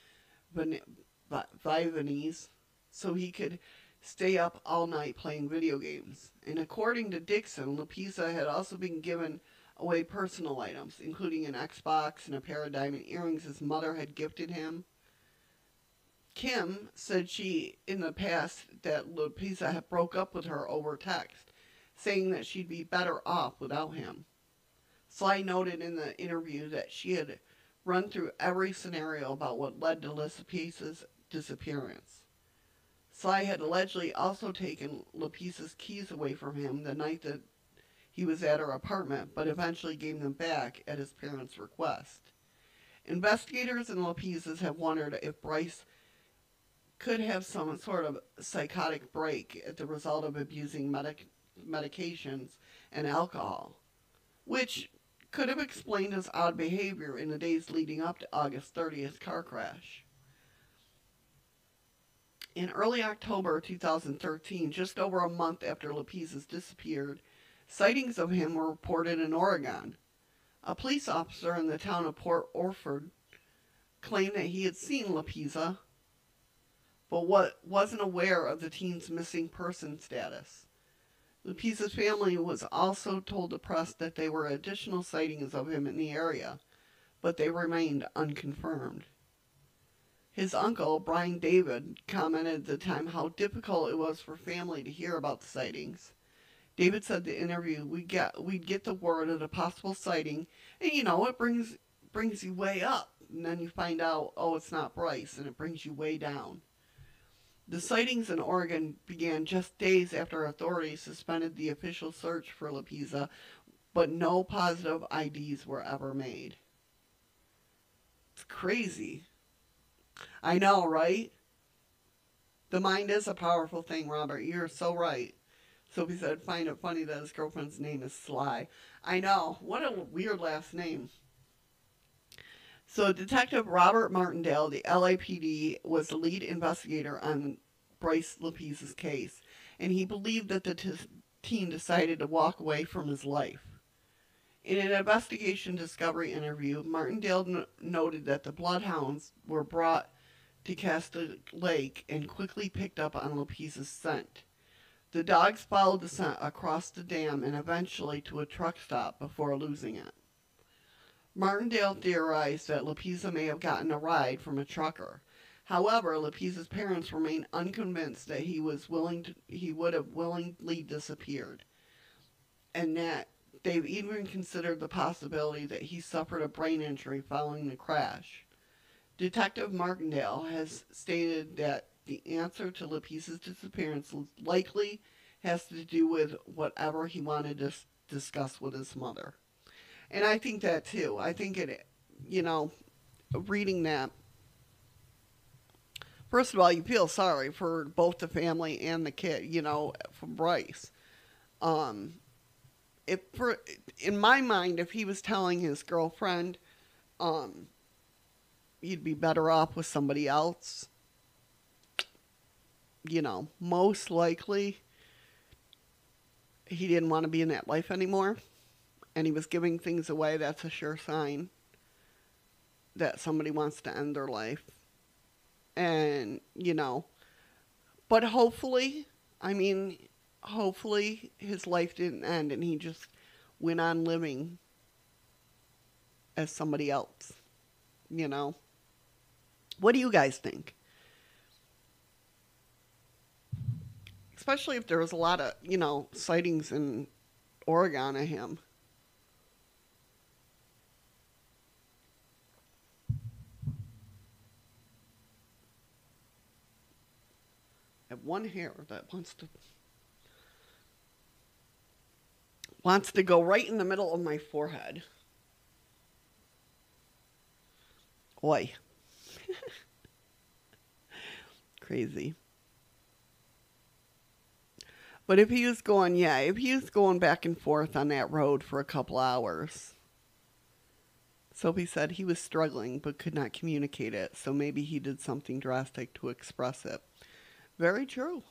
Vyvanse so he could stay up all night playing video games. And according to Dixon, Lapiza had also been given away personal items, including an Xbox and a pair of diamond earrings his mother had gifted him. Kim said she, in the past, that Lapiza had broke up with her over text, saying that she'd be better off without him. Sly noted in the interview that she had run through every scenario about what led to Lapiza's disappearance. Sly had allegedly also taken Lapiza's keys away from him the night that he was at her apartment, but eventually gave them back at his parents' request. Investigators in Lapizas have wondered if Bryce could have some sort of psychotic break as the result of abusing medic- medications and alcohol, which could have explained his odd behavior in the days leading up to August 30th car crash. In early October 2013, just over a month after Lapizas disappeared, sightings of him were reported in Oregon. A police officer in the town of Port Orford claimed that he had seen Lapiza, but what wasn't aware of the teen's missing person status. Lapiza's family was also told the press that there were additional sightings of him in the area, but they remained unconfirmed. His uncle, Brian David, commented at the time how difficult it was for family to hear about the sightings. David said the interview we get we'd get the word of a possible sighting, and you know it brings brings you way up, and then you find out oh it's not Bryce, and it brings you way down. The sightings in Oregon began just days after authorities suspended the official search for Lapiza, but no positive IDs were ever made. It's crazy. I know, right? The mind is a powerful thing, Robert. You're so right. Sophie said, find it funny that his girlfriend's name is Sly. I know. What a weird last name. So, Detective Robert Martindale, the LAPD, was the lead investigator on Bryce Lapiza's case, and he believed that the t- teen decided to walk away from his life. In an investigation discovery interview, Martindale noted that the bloodhounds were brought to Castaic Lake and quickly picked up on Lopeza's scent. The dogs followed the scent across the dam and eventually to a truck stop before losing it. Martindale theorized that Lapisa may have gotten a ride from a trucker. However, Lapisa's parents remain unconvinced that he was willing to, he would have willingly disappeared, and that they've even considered the possibility that he suffered a brain injury following the crash. Detective Martindale has stated that the answer to Lapisa's disappearance likely has to do with whatever he wanted to discuss with his mother. And I think that too. I think it, you know, reading that, first of all, you feel sorry for both the family and the kid, you know, for Bryce. Um, if for in my mind, if he was telling his girlfriend, um, you'd be better off with somebody else. You know, most likely he didn't want to be in that life anymore and he was giving things away, that's a sure sign that somebody wants to end their life. And, you know, but hopefully, I mean, hopefully his life didn't end and he just went on living as somebody else, you know. What do you guys think? Especially if there was a lot of, you know, sightings in Oregon of him. One hair that wants to wants to go right in the middle of my forehead. Oi. Crazy. But if he was going, yeah, if he was going back and forth on that road for a couple hours. Sophie said he was struggling but could not communicate it, so maybe he did something drastic to express it. Very true.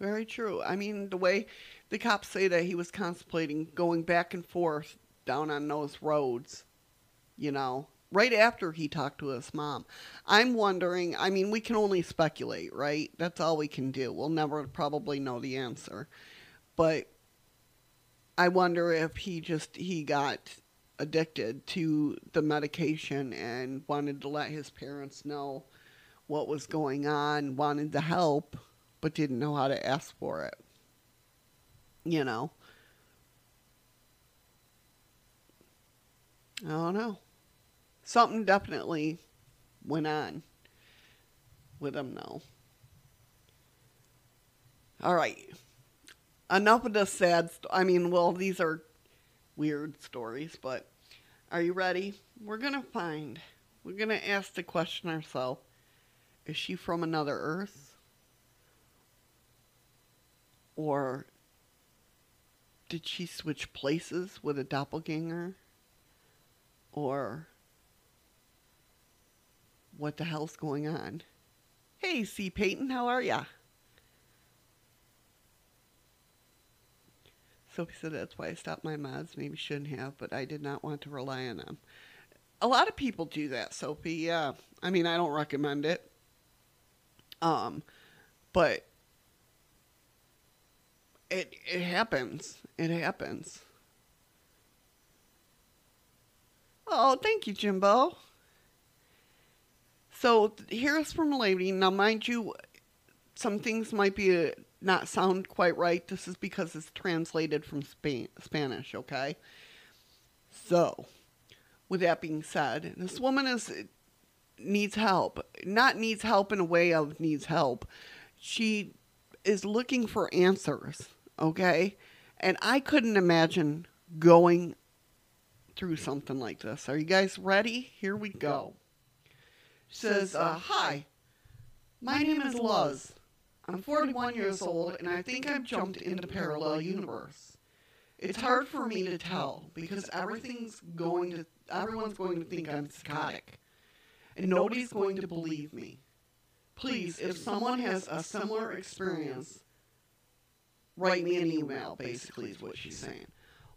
Very true. I mean, the way the cops say that he was contemplating going back and forth down on those roads, you know, right after he talked to his mom. I'm wondering, I mean, we can only speculate, right? That's all we can do. We'll never probably know the answer. But I wonder if he just he got addicted to the medication and wanted to let his parents know what was going on, wanted the help, but didn't know how to ask for it. You know? I don't know. Something definitely went on with him, though. All right. Enough of the sad. St- I mean, well, these are weird stories, but are you ready? We're gonna find. We're gonna ask the question ourselves: Is she from another Earth, or did she switch places with a doppelganger, or what the hell's going on? Hey, C. Peyton, how are ya? Sophie said that's why I stopped my mods. Maybe shouldn't have, but I did not want to rely on them. A lot of people do that, Sophie. Yeah, I mean, I don't recommend it. Um, but it it happens. It happens. Oh, thank you, Jimbo. So here's from a lady. Now, mind you, some things might be uh, not sound quite right. This is because it's translated from Spanish. Okay. So, with that being said, this woman is needs help. Not needs help in a way of needs help. She is looking for answers. Okay, and I couldn't imagine going through something like this. Are you guys ready? Here we go. She says, uh, Hi, my name is Luz. I'm 41 years old and I think I've jumped into parallel universe. It's hard for me to tell because everything's going to everyone's going to think I'm psychotic. And nobody's going to believe me. Please, if someone has a similar experience, write me an email, basically, is what she's saying.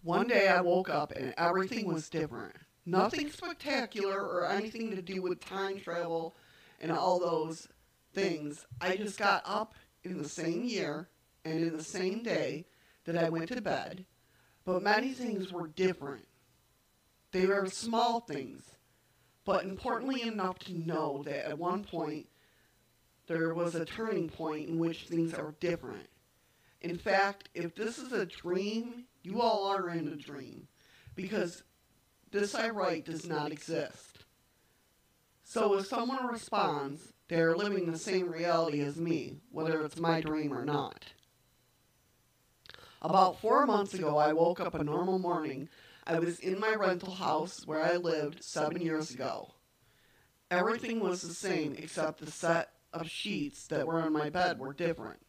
One day I woke up and everything was different. Nothing spectacular or anything to do with time travel and all those things. I just got up in the same year and in the same day that I went to bed, but many things were different. They were small things, but importantly enough to know that at one point there was a turning point in which things are different. In fact, if this is a dream, you all are in a dream because this I write does not exist. So if someone responds, they are living the same reality as me, whether it's my dream or not. About four months ago, I woke up a normal morning. I was in my rental house where I lived seven years ago. Everything was the same except the set of sheets that were on my bed were different.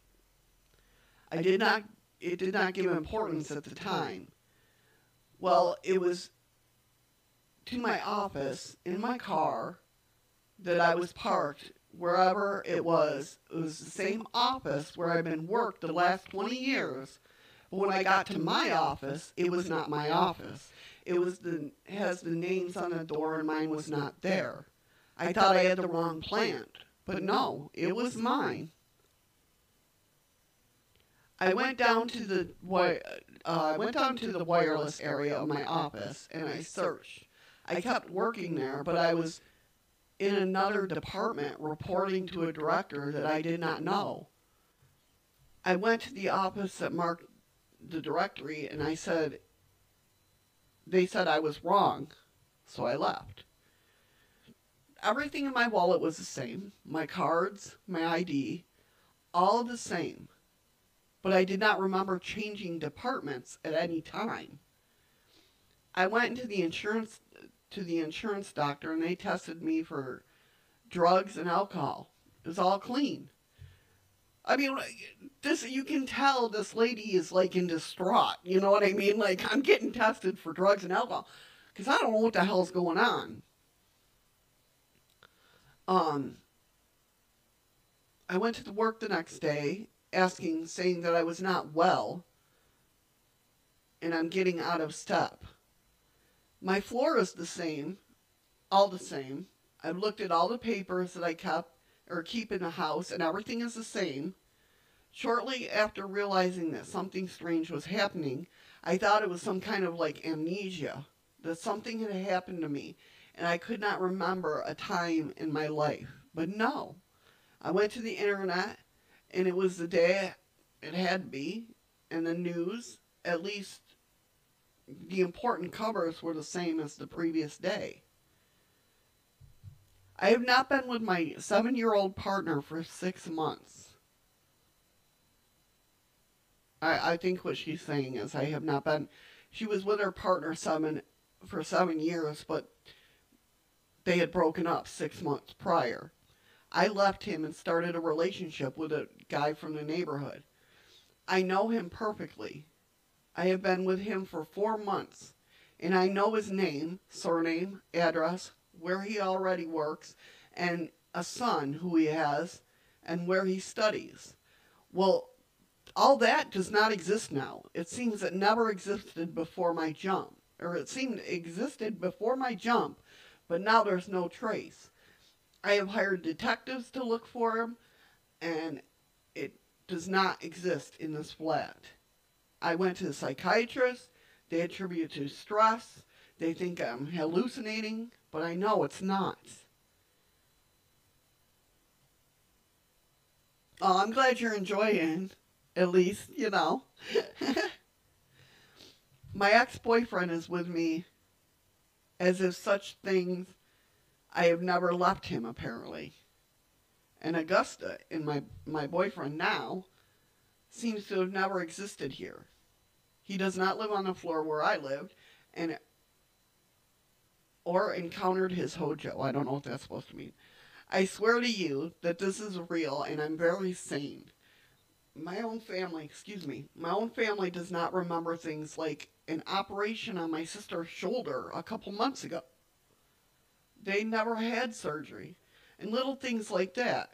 I did not it did not give importance at the time. Well, it was to my office in my car that I was parked wherever it was. It was the same office where I've been worked the last 20 years. But when I got to my office, it was not my office. It was the has the names on the door and mine was not there. I thought I had the wrong plant, but no, it was mine. I went down to the uh, I went down to the wireless area of my office and I searched. I kept working there, but I was in another department reporting to a director that I did not know. I went to the office that marked the directory and I said, they said I was wrong, so I left. Everything in my wallet was the same my cards, my ID, all the same. But I did not remember changing departments at any time. I went into the insurance to the insurance doctor and they tested me for drugs and alcohol. It was all clean. I mean, this you can tell this lady is like in distraught. You know what I mean? Like I'm getting tested for drugs and alcohol because I don't know what the hell's going on. Um, I went to the work the next day asking, saying that I was not well and I'm getting out of step. My floor is the same, all the same. I've looked at all the papers that I kept or keep in the house, and everything is the same. Shortly after realizing that something strange was happening, I thought it was some kind of like amnesia, that something had happened to me, and I could not remember a time in my life. But no, I went to the internet, and it was the day it had to be, and the news, at least the important covers were the same as the previous day. I have not been with my seven year old partner for six months. I, I think what she's saying is I have not been. She was with her partner seven for seven years, but they had broken up six months prior. I left him and started a relationship with a guy from the neighborhood. I know him perfectly. I have been with him for four months, and I know his name, surname, address, where he already works, and a son who he has, and where he studies. Well, all that does not exist now. It seems it never existed before my jump, or it seemed existed before my jump, but now there's no trace. I have hired detectives to look for him, and it does not exist in this flat. I went to the psychiatrist. They attribute to stress. They think I'm hallucinating, but I know it's not. Oh, I'm glad you're enjoying, at least, you know. My ex boyfriend is with me as if such things I have never left him, apparently. And Augusta, and my, my boyfriend now, seems to have never existed here. He does not live on the floor where I lived, and or encountered his hojo. I don't know what that's supposed to mean. I swear to you that this is real, and I'm very sane. My own family, excuse me, my own family does not remember things like an operation on my sister's shoulder a couple months ago. They never had surgery, and little things like that.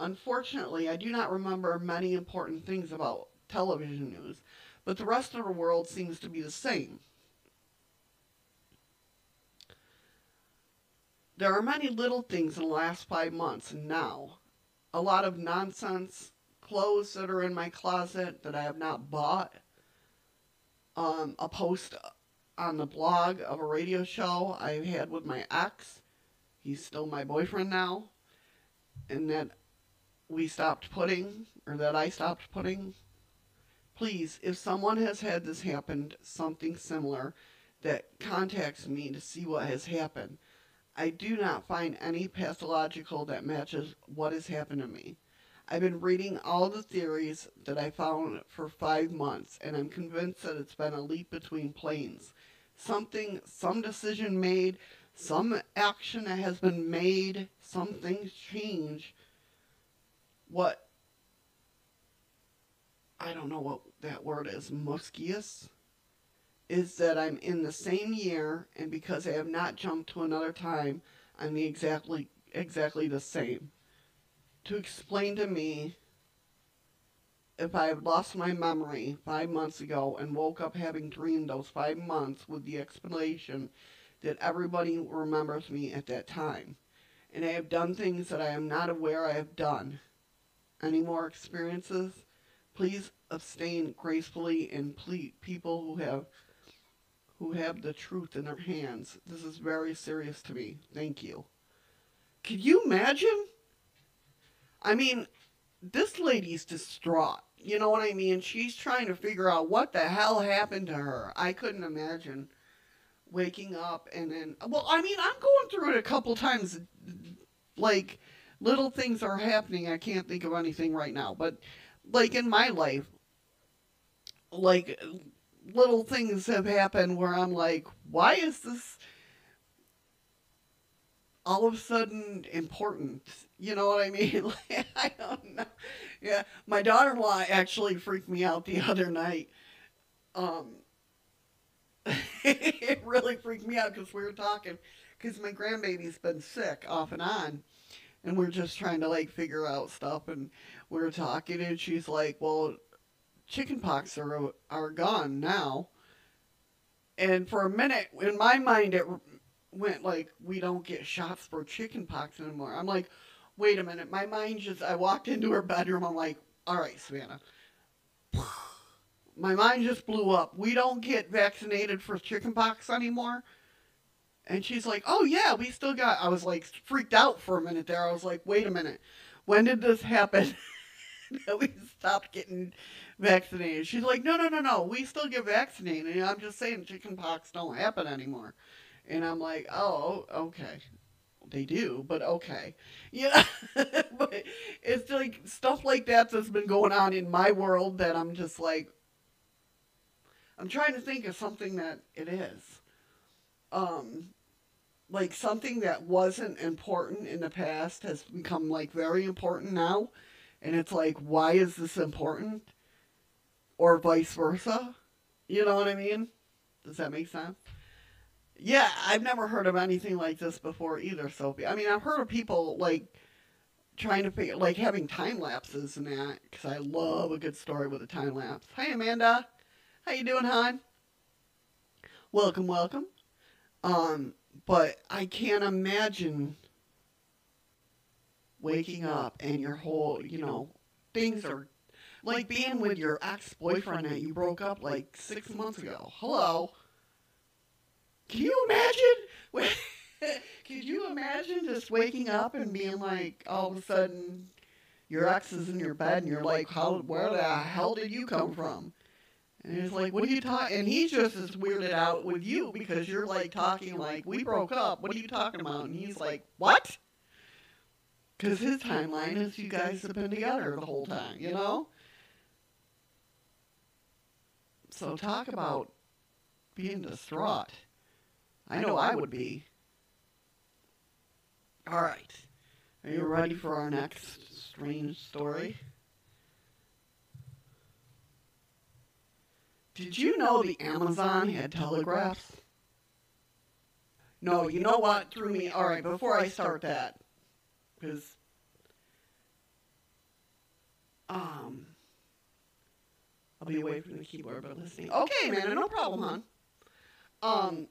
Unfortunately, I do not remember many important things about television news, but the rest of the world seems to be the same. There are many little things in the last five months and now. A lot of nonsense, clothes that are in my closet that I have not bought, um, a post on the blog of a radio show I had with my ex. He's still my boyfriend now. And that we stopped putting, or that I stopped putting. Please, if someone has had this happen, something similar, that contacts me to see what has happened. I do not find any pathological that matches what has happened to me. I've been reading all the theories that I found for five months, and I'm convinced that it's been a leap between planes. Something, some decision made, some action that has been made, some things change. What, I don't know what that word is, muscius, is that I'm in the same year, and because I have not jumped to another time, I'm the exactly exactly the same. To explain to me if I have lost my memory five months ago and woke up having dreamed those five months with the explanation that everybody remembers me at that time. And I have done things that I am not aware I have done. Any more experiences? Please abstain gracefully and please people who have who have the truth in their hands. This is very serious to me. Thank you. Can you imagine? I mean, this lady's distraught. You know what I mean? She's trying to figure out what the hell happened to her. I couldn't imagine waking up and then. Well, I mean, I'm going through it a couple times. Like, little things are happening. I can't think of anything right now. But, like, in my life, like, little things have happened where I'm like, why is this all of a sudden important? You know what I mean? I don't know. Yeah, my daughter-in-law actually freaked me out the other night. Um, it really freaked me out because we were talking because my grandbaby's been sick off and on, and we're just trying to like figure out stuff, and we are talking, and she's like, "Well, chickenpox are are gone now." And for a minute, in my mind, it went like, "We don't get shots for chickenpox anymore." I'm like, "Wait a minute!" My mind just. I walked into her bedroom. I'm like, "All right, Savannah." My mind just blew up. We don't get vaccinated for chickenpox anymore. And she's like, "Oh yeah, we still got." I was like freaked out for a minute there. I was like, "Wait a minute, when did this happen?" that we stopped getting vaccinated. She's like, "No, no, no, no. We still get vaccinated. And I'm just saying, chickenpox don't happen anymore." And I'm like, "Oh, okay." They do, but okay. Yeah, but it's like stuff like that that's been going on in my world that I'm just like, I'm trying to think of something that it is. Um, like something that wasn't important in the past has become like very important now. And it's like, why is this important? Or vice versa. You know what I mean? Does that make sense? Yeah, I've never heard of anything like this before either, Sophie. I mean, I've heard of people like trying to figure, like having time lapses and that, because I love a good story with a time lapse. Hi, Amanda. How you doing, hon? Welcome, welcome. Um, but I can't imagine waking up and your whole, you know, things are like being with your ex-boyfriend that you broke up like six months ago. Hello. Can you imagine? Could you imagine just waking up and being like, all of a sudden, your ex is in your bed and you're like, how, where the hell did you come from? And he's like, what are you talking? And he's just as weirded out with you because you're like talking like, we broke up. What are you talking about? And he's like, what? Because his timeline is you guys have been together the whole time, you know? So talk about being distraught. I know I would be. All right. Are you ready for our next strange story? Did you know the Amazon had telegraphs? No, you know what threw me? All right, before I start that, because um, I'll be away from the keyboard but listening. Okay, Amanda, no problem, hon. Um,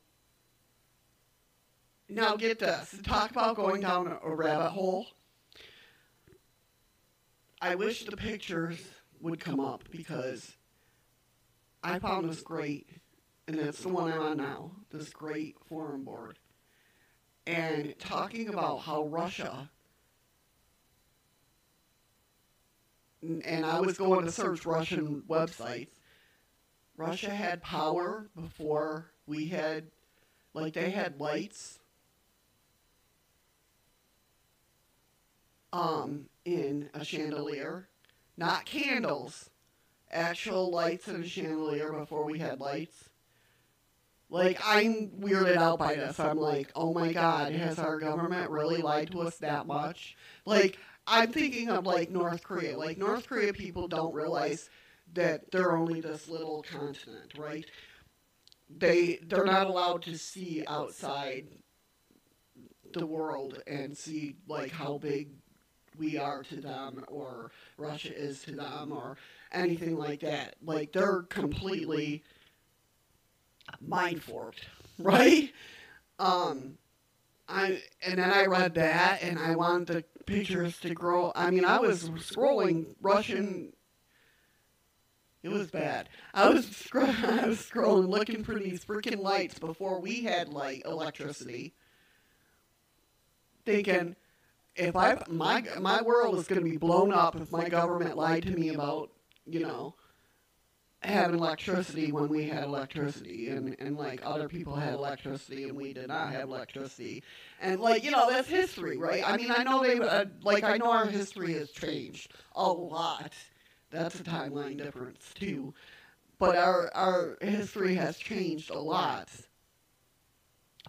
now get this. Talk about going down a rabbit hole. I wish the pictures would come up because I found this great, and it's the one I'm on now. This great forum board, and talking about how Russia. And I was going to search Russian websites. Russia had power before we had, like, they had lights um, in a chandelier, not candles, actual lights in a chandelier before we had lights. Like I'm weirded out by this. I'm like, oh my god, has our government really lied to us that much? Like I'm thinking of like North Korea. Like North Korea people don't realize that they're only this little continent, right? They they're not allowed to see outside the world and see like how big we are to them or Russia is to them or anything like that. Like they're completely mind forked, right? Um, I and then I read that and I wanted the pictures to grow. I mean, I was scrolling Russian. It was bad. I was scro- I was scrolling looking for these freaking lights before we had light electricity. Thinking, if I my my world is going to be blown up if my government lied to me about you know having electricity when we had electricity and and like other people had electricity and we did not have electricity. And like you know that's history right? I mean i know they uh, like i know our history has changed a lot. That's a timeline difference too. But our our history has changed a lot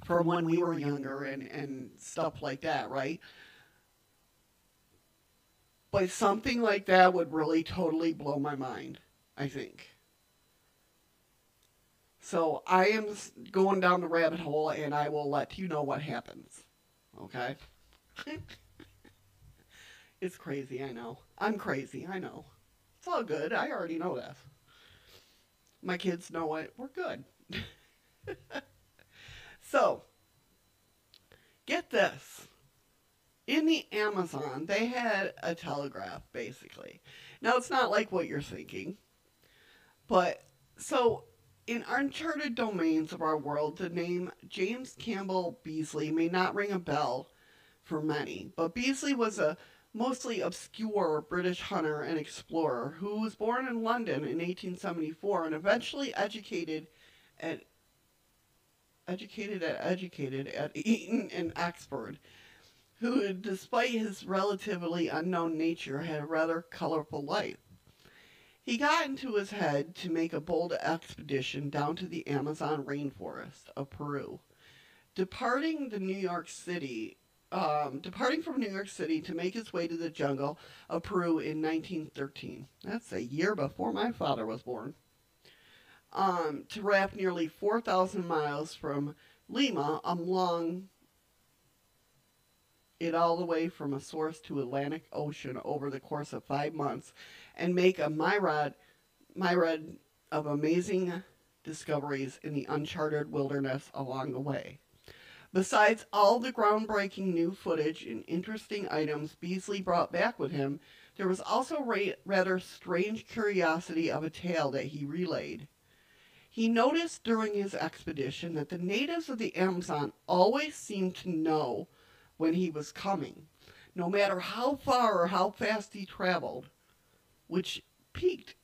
from when we were younger and and stuff like that right but something like that would really totally blow my mind, I think. So I am going down the rabbit hole and I will let you know what happens. Okay? it's crazy, I know. I'm crazy, I know. It's all good. I already know that. My kids know it. We're good. so, get this in the Amazon, they had a telegraph, basically. Now, it's not like what you're thinking, but so in uncharted domains of our world, the name James Campbell Beasley may not ring a bell for many, but Beasley was a mostly obscure British hunter and explorer who was born in London in 1874 and eventually educated at educated at educated at Eton and Oxford who, despite his relatively unknown nature, had a rather colorful life. He got into his head to make a bold expedition down to the Amazon rainforest of Peru. Departing the New York City, um, departing from New York City to make his way to the jungle of Peru in 1913. That's a year before my father was born. Um, to raft nearly 4,000 miles from Lima along it all the way from a source to Atlantic Ocean over the course of five months and make a myriad, myriad of amazing discoveries in the uncharted wilderness along the way. Besides all the groundbreaking new footage and interesting items Beasley brought back with him, there was also ra- rather strange curiosity of a tale that he relayed. He noticed during his expedition that the natives of the Amazon always seemed to know when he was coming, no matter how far or how fast he traveled, which piqued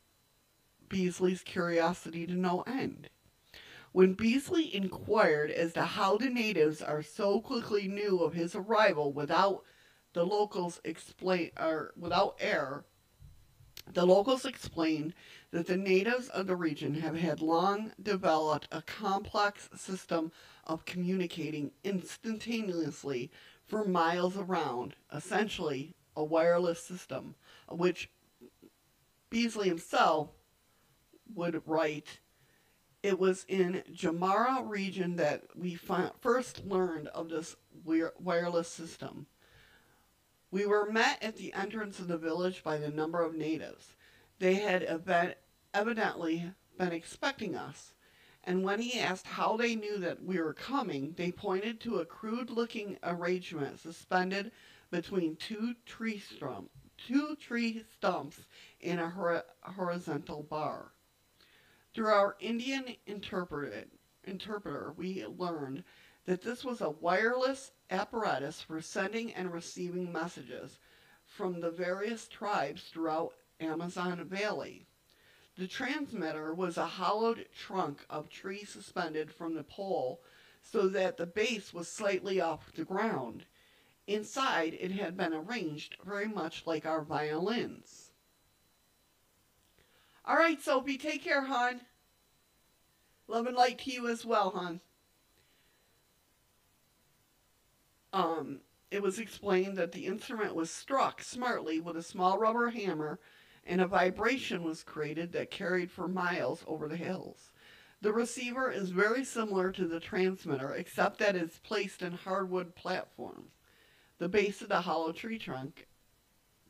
Beasley's curiosity to no end. When Beasley inquired as to how the natives are so quickly knew of his arrival without the locals explain or without air, the locals explained that the natives of the region have had long developed a complex system of communicating instantaneously for miles around, essentially a wireless system, which Beasley himself would write. It was in Jamara region that we fi- first learned of this wir- wireless system. We were met at the entrance of the village by the number of natives. They had event- evidently been expecting us. And when he asked how they knew that we were coming, they pointed to a crude looking arrangement suspended between two tree two tree stumps in a hor- horizontal bar. Through our Indian interpreter, we learned that this was a wireless apparatus for sending and receiving messages from the various tribes throughout Amazon Valley. The transmitter was a hollowed trunk of tree suspended from the pole so that the base was slightly off the ground. Inside, it had been arranged very much like our violins. All right, Soapy, take care, hon. Love and light to you as well, hon. Um, it was explained that the instrument was struck smartly with a small rubber hammer and a vibration was created that carried for miles over the hills. The receiver is very similar to the transmitter, except that it's placed in hardwood platforms, the base of the hollow tree trunk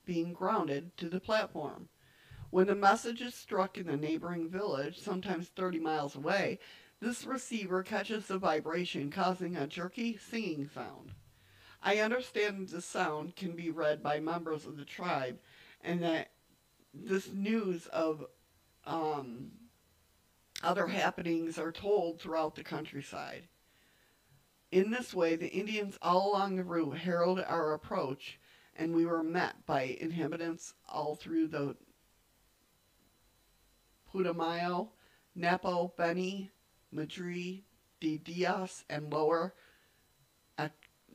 being grounded to the platform. When the message is struck in a neighboring village, sometimes 30 miles away, this receiver catches the vibration, causing a jerky singing sound. I understand the sound can be read by members of the tribe, and that this news of um, other happenings are told throughout the countryside. In this way, the Indians all along the route heralded our approach, and we were met by inhabitants all through the Putumayo, Napo, Beni, Madrid, De Diaz, and Lower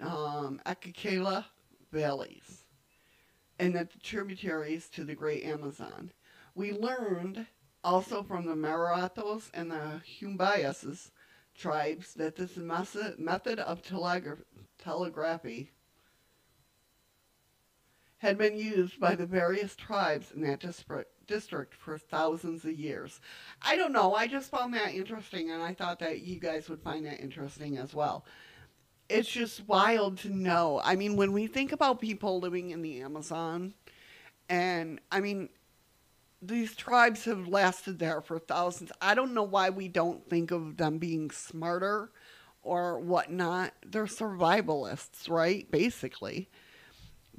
um, valleys, and the tributaries to the great Amazon. We learned also from the Marathos and the Humbayas tribes that this method of telegra- telegraphy had been used by the various tribes in that district for thousands of years. I don't know, I just found that interesting and I thought that you guys would find that interesting as well. It's just wild to know. I mean, when we think about people living in the Amazon, and I mean, these tribes have lasted there for thousands. I don't know why we don't think of them being smarter or whatnot. They're survivalists, right? Basically.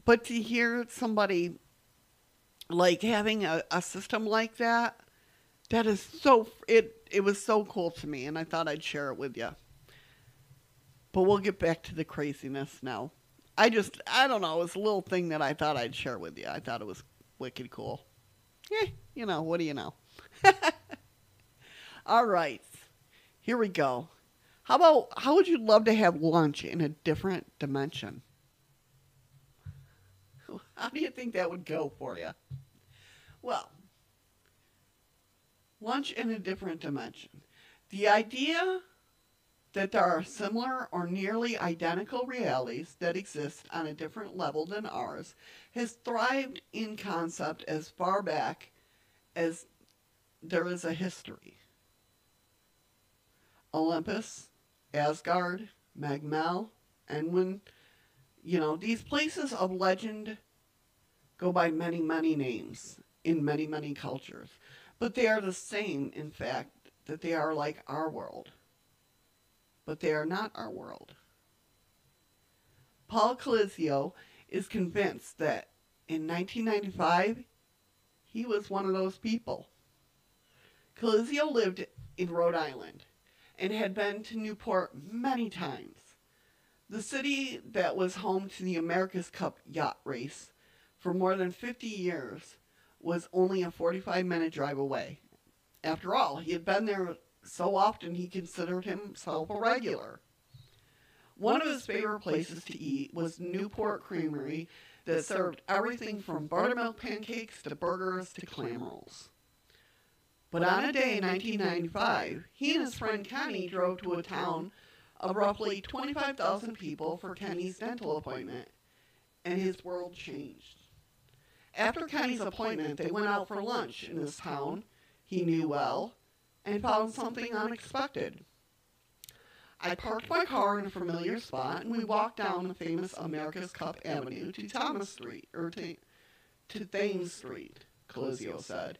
But to hear somebody like having a, a system like that, that is so it it was so cool to me and I thought I'd share it with you. But we'll get back to the craziness now. I just I don't know, it was a little thing that I thought I'd share with you. I thought it was wicked cool. Eh, you know, what do you know? All right. Here we go. How about how would you love to have lunch in a different dimension? How do you think that would go for you? Well, lunch in a different dimension. The idea that there are similar or nearly identical realities that exist on a different level than ours has thrived in concept as far back as there is a history. Olympus, Asgard, Magmel, and when, you know, these places of legend go by many, many names in many, many cultures. But they are the same, in fact, that they are like our world. But they are not our world. Paul Calizio is convinced that in 1995, he was one of those people. Calizio lived in Rhode Island and had been to Newport many times. The city that was home to the America's Cup yacht race for more than 50 years was only a 45 minute drive away. After all, he had been there so often he considered himself a regular. One of his favorite places to eat was Newport Creamery that served everything from buttermilk pancakes to burgers to clam rolls. But on a day in 1995, he and his friend Kenny drove to a town of roughly 25,000 people for Kenny's dental appointment, and his world changed. After Kenny's appointment, they went out for lunch in this town he knew well and found something unexpected. I parked my car in a familiar spot and we walked down the famous America's Cup Avenue to Thomas Street, or to, to Thames Street, Calizio said.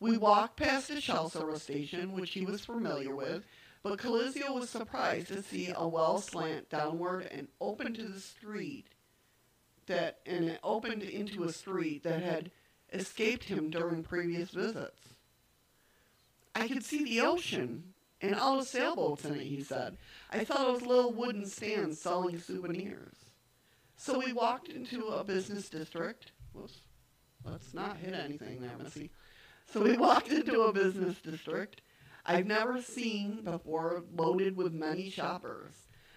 We walked past a shell service station, which he was familiar with, but Calizio was surprised to see a well slant downward and open to the street that and it opened into a street that had escaped him during previous visits. I could see the ocean and all the sailboats in it, he said. I thought it was little wooden stands selling souvenirs. So we walked into a business district. Whoops. Let's not hit anything there, Missy. So we walked into a business district I've never seen before loaded with many shoppers.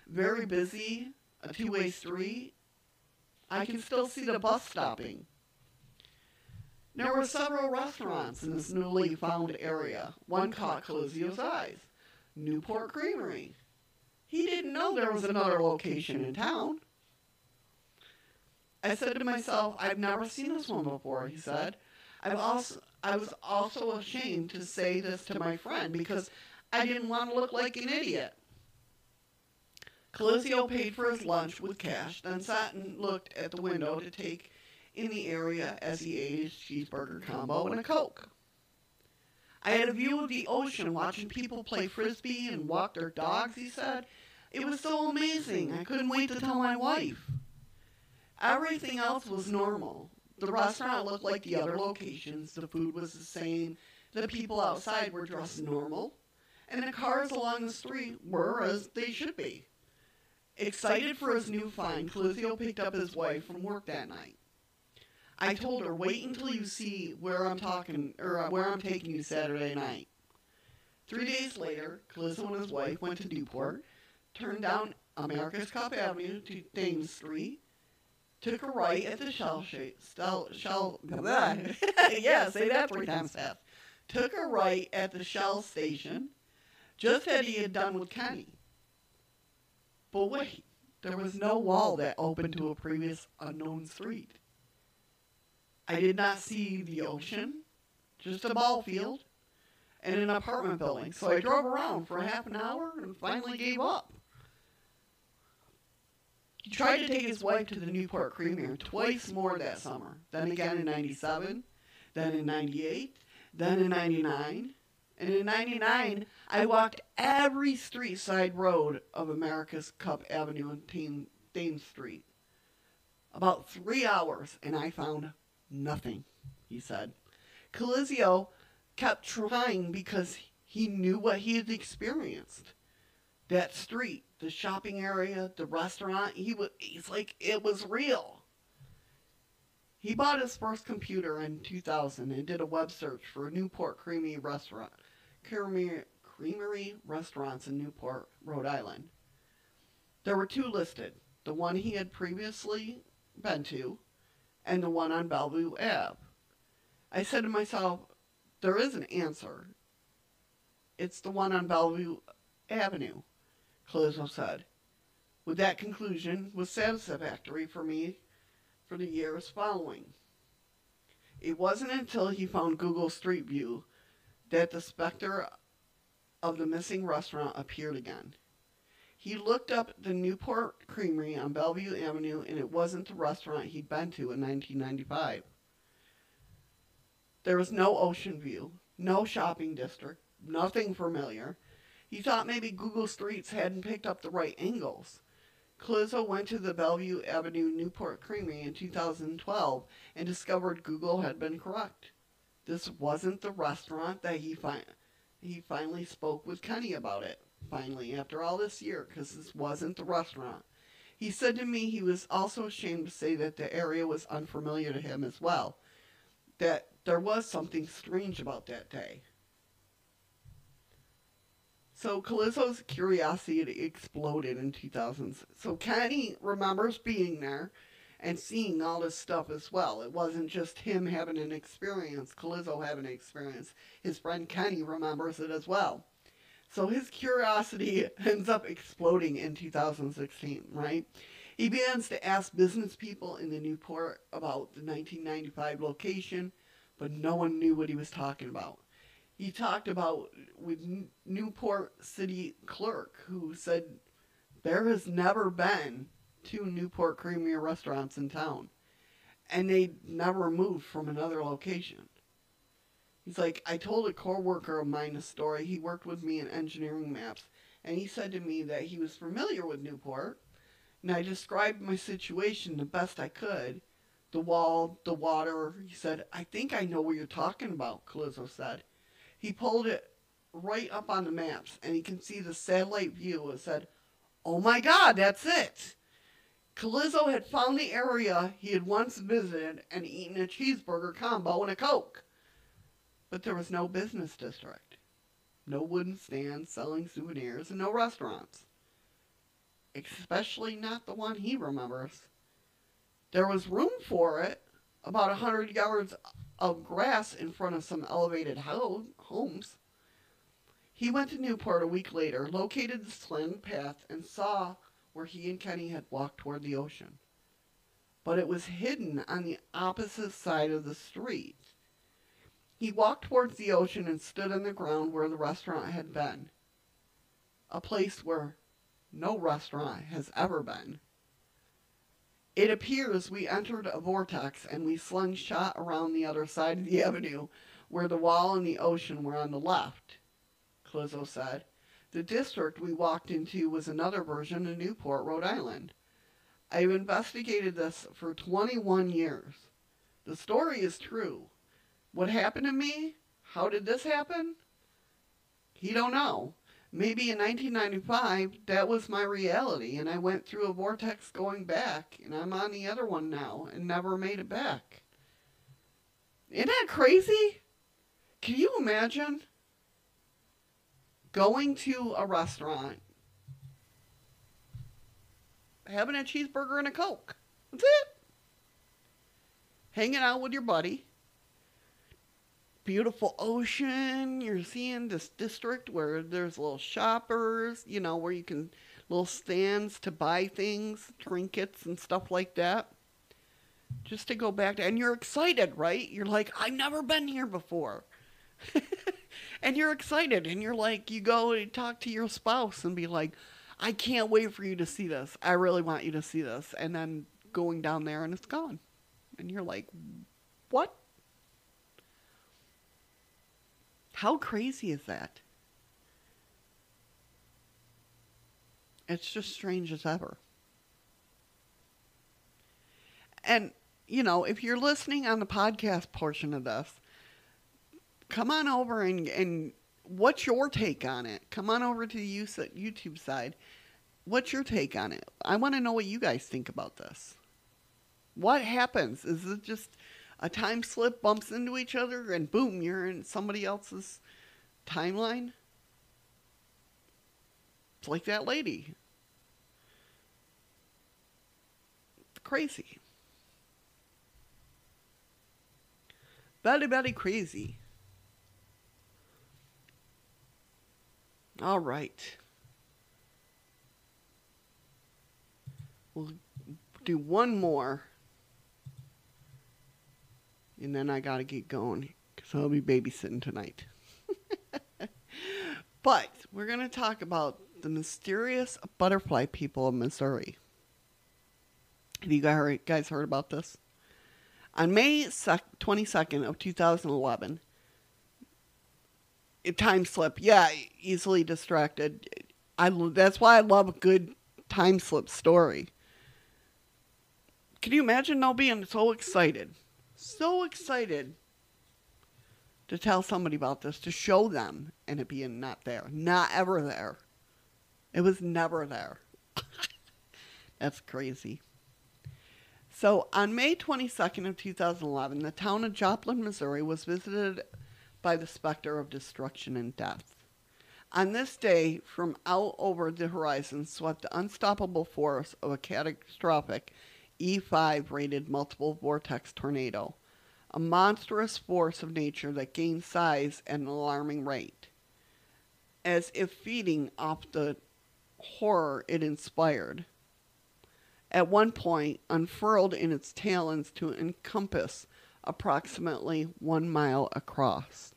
Very busy, a two way street. I can still see the bus stopping. There were several restaurants in this newly found area. One caught Calizio's eyes Newport Creamery. He didn't know there was another location in town. I said to myself, I've never seen this one before, he said. I've also, I was also ashamed to say this to my friend because I didn't want to look like an idiot. Calizio paid for his lunch with cash, then sat and looked at the window to take in the area as he ate his cheeseburger combo and a Coke. I had a view of the ocean watching people play frisbee and walk their dogs, he said. It was so amazing. I couldn't wait to tell my wife. Everything else was normal. The restaurant looked like the other locations. The food was the same. The people outside were dressed normal. And the cars along the street were as they should be. Excited for his new find, Calizio picked up his wife from work that night. I told her, wait until you see where I'm talking, or uh, where I'm taking you Saturday night. Three days later, Calizio and his wife went to Newport, turned down America's Cup Avenue to Thames Street, took a right at the Shell, Shell, Shell yeah, say that three times fast. Took a right at the Shell station, just as he had done with Kenny. But wait, there was no wall that opened to a previous unknown street. I did not see the ocean, just a ball field and an apartment building. So I drove around for half an hour and finally gave up. He tried to take his wife to the Newport Creamery twice more that summer. Then again in 97, then in 98, then in 99. And in 99, I walked every street side road of America's Cup Avenue and Thames Street. About three hours, and I found nothing, he said. Calizio kept trying because he knew what he had experienced. That street, the shopping area, the restaurant, he was he's like it was real. He bought his first computer in 2000 and did a web search for Newport Creamy restaurant, creamery restaurants in Newport, Rhode Island. There were two listed, the one he had previously been to and the one on Bellevue Ave. I said to myself, there is an answer. It's the one on Bellevue Avenue, Calizio said. With that conclusion was satisfactory for me for the years following. It wasn't until he found Google Street View that the specter of the missing restaurant appeared again. He looked up the Newport Creamery on Bellevue Avenue, and it wasn't the restaurant he'd been to in 1995. There was no ocean view, no shopping district, nothing familiar. He thought maybe Google Streets hadn't picked up the right angles. Calizio went to the Bellevue Avenue Newport Creamery in 2012 and discovered Google had been correct. This wasn't the restaurant that he, fi- he finally spoke with Kenny about it finally, after all this year, because this wasn't the restaurant. He said to me he was also ashamed to say that the area was unfamiliar to him as well, that there was something strange about that day. So Calizio's curiosity exploded in 2000. So Kenny remembers being there and seeing all this stuff as well. It wasn't just him having an experience, Calizio having an experience. His friend Kenny remembers it as well. So his curiosity ends up exploding in 2016, right? He begins to ask business people in the Newport about the 1995 location, but no one knew what he was talking about. He talked about with Newport City clerk who said there has never been two Newport Creamery restaurants in town, and they never moved from another location. He's like, I told a coworker of mine a story. He worked with me in engineering maps, and he said to me that he was familiar with Newport, and I described my situation the best I could. The wall, the water. He said, I think I know what you're talking about, Calizzo said. He pulled it right up on the maps, and he can see the satellite view. It said, Oh my God, that's it. Calizzo had found the area he had once visited and eaten a cheeseburger combo and a Coke. But there was no business district, no wooden stands selling souvenirs, and no restaurants. Especially not the one he remembers. There was room for it, about a hundred yards of grass in front of some elevated ho- homes. He went to Newport a week later, located the slant path, and saw where he and Kenny had walked toward the ocean. But it was hidden on the opposite side of the street. He walked towards the ocean and stood on the ground where the restaurant had been. A place where no restaurant has ever been. It appears we entered a vortex and we slingshot around the other side of the avenue where the wall and the ocean were on the left, Clizzo said. The district we walked into was another version of Newport, Rhode Island. I've investigated this for 21 years. The story is true. What happened to me? How did this happen? He don't know. Maybe in 1995, that was my reality, and I went through a vortex going back, and I'm on the other one now, and never made it back. Isn't that crazy? Can you imagine going to a restaurant, having a cheeseburger and a Coke? That's it. Hanging out with your buddy beautiful ocean. You're seeing this district where there's little shoppers, you know, where you can little stands to buy things, trinkets and stuff like that. Just to go back to, and you're excited, right? You're like, I've never been here before. and you're excited, and you're like, you go and talk to your spouse and be like, I can't wait for you to see this. I really want you to see this. And then going down there and it's gone. And you're like, what? How crazy is that? It's just strange as ever. And, you know, if you're listening on the podcast portion of this, come on over and, and what's your take on it? Come on over to the YouTube side. What's your take on it? I want to know what you guys think about this. What happens? Is it just a time slip bumps into each other and boom, you're in somebody else's timeline. It's like that lady. It's crazy. Very, very crazy. All right. We'll do one more and then I got to get going because I'll be babysitting tonight. but we're going to talk about the mysterious butterfly people of Missouri. Have you guys heard about this? On May 22nd of 2011, a time slip. Yeah, easily distracted. I that's why I love a good time slip story. Can you imagine now being so excited? So excited to tell somebody about this, to show them, and it being not there. Not ever there. It was never there. That's crazy. So on May 22nd of 2011, the town of Joplin, Missouri was visited by the specter of destruction and death. On this day, from out over the horizon swept the unstoppable force of a catastrophic E5 rated multiple vortex tornado, a monstrous force of nature that gained size at an alarming rate, as if feeding off the horror it inspired. At one point, unfurled in its talons to encompass approximately one mile across.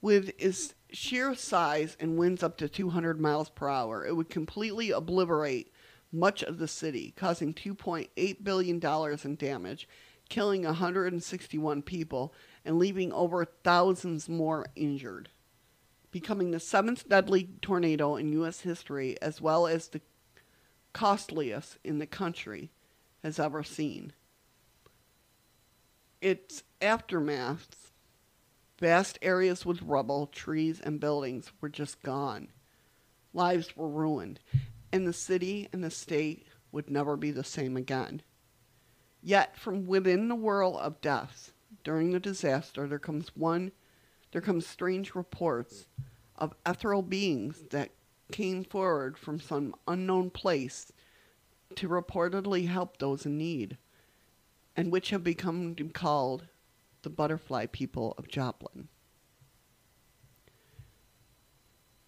With its sheer size and winds up to 200 miles per hour, it would completely obliterate much of the city, causing $2.8 billion in damage, killing 161 people and leaving over thousands more injured, becoming the seventh deadly tornado in U.S. history, as well as the costliest in the country has ever seen. Its aftermath, vast areas with rubble, trees, and buildings were just gone. Lives were ruined, and the city and the state would never be the same again. Yet from within the whirl of deaths during the disaster there comes one there comes strange reports of ethereal beings that came forward from some unknown place to reportedly help those in need, and which have become called the butterfly people of Joplin.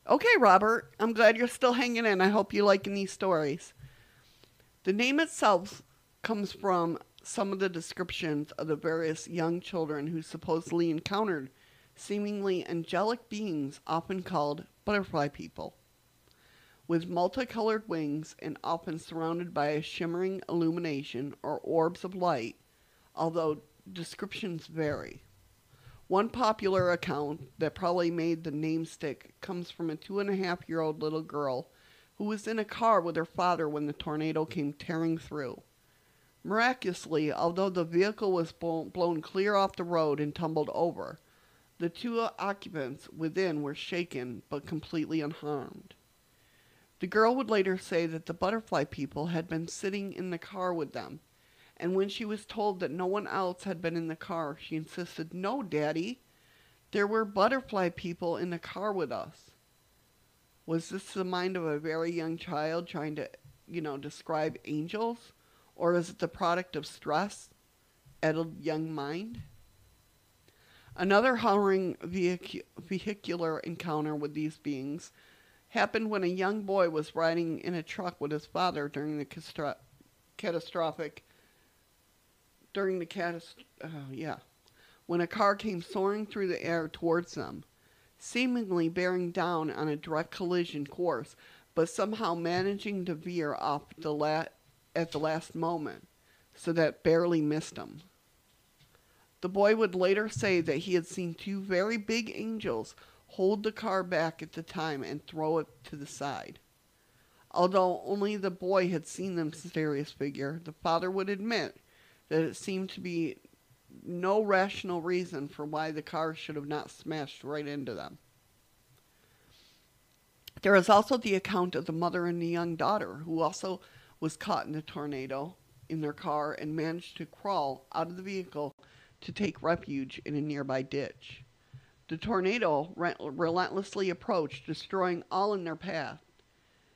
Okay, Robert, I'm glad you're still hanging in. I hope you're liking these stories. The name itself comes from some of the descriptions of the various young children who supposedly encountered seemingly angelic beings, often called butterfly people, with multicolored wings and often surrounded by a shimmering illumination or orbs of light, although descriptions vary. One popular account that probably made the name stick comes from a two and a half year old little girl who was in a car with her father when the tornado came tearing through. Miraculously, although the vehicle was blown clear off the road and tumbled over, the two occupants within were shaken but completely unharmed. The girl would later say that the butterfly people had been sitting in the car with them, and when she was told that no one else had been in the car, she insisted, No, Daddy, there were butterfly people in the car with us. Was this the mind of a very young child trying to, you know, describe angels? Or is it the product of stress at a young mind? Another harrowing vehic- vehicular encounter with these beings happened when a young boy was riding in a truck with his father during the catastrophic during the catastrophe, yeah when a car came soaring through the air towards them seemingly bearing down on a direct collision course, but somehow managing to veer off the la- at the last moment so that barely missed him. The boy would later say that he had seen two very big angels hold the car back at the time and throw it to the side. Although only the boy had seen the mysterious figure, the father would admit that it seemed to be no rational reason for why the car should have not smashed right into them. There is also the account of the mother and the young daughter, who also was caught in the tornado in their car and managed to crawl out of the vehicle to take refuge in a nearby ditch. The tornado re- relentlessly approached, destroying all in their path,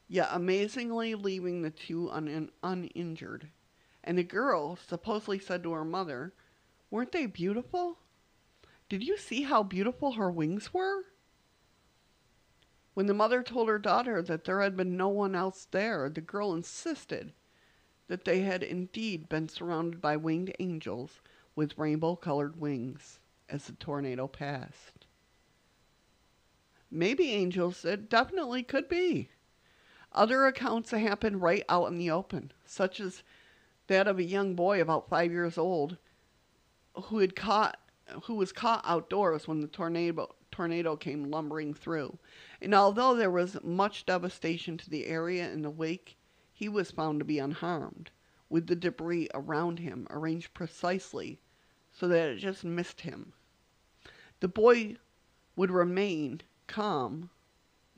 yet amazingly leaving the two un- uninjured. And the girl supposedly said to her mother, Weren't they beautiful? Did you see how beautiful her wings were? When the mother told her daughter that there had been no one else there, the girl insisted that they had indeed been surrounded by winged angels with rainbow colored wings as the tornado passed. Maybe angels, it definitely could be. Other accounts happened right out in the open, such as that of a young boy about five years old who had caught who was caught outdoors when the tornado tornado came lumbering through. And although there was much devastation to the area in the wake, he was found to be unharmed, with the debris around him arranged precisely so that it just missed him. The boy would remain calm,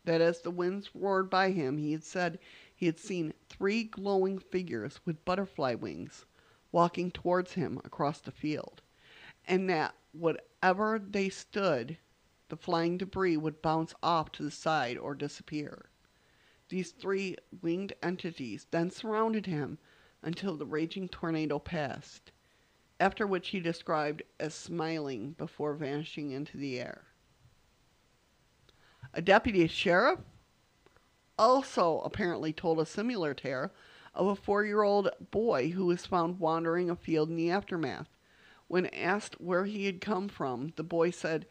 that as the winds roared by him, he had said he had seen three glowing figures with butterfly wings walking towards him across the field and that whatever they stood, the flying debris would bounce off to the side or disappear. These three winged entities then surrounded him until the raging tornado passed, after which he described as smiling before vanishing into the air. A deputy sheriff also apparently told a similar tale of a four year old boy who was found wandering a field in the aftermath. When asked where he had come from, the boy said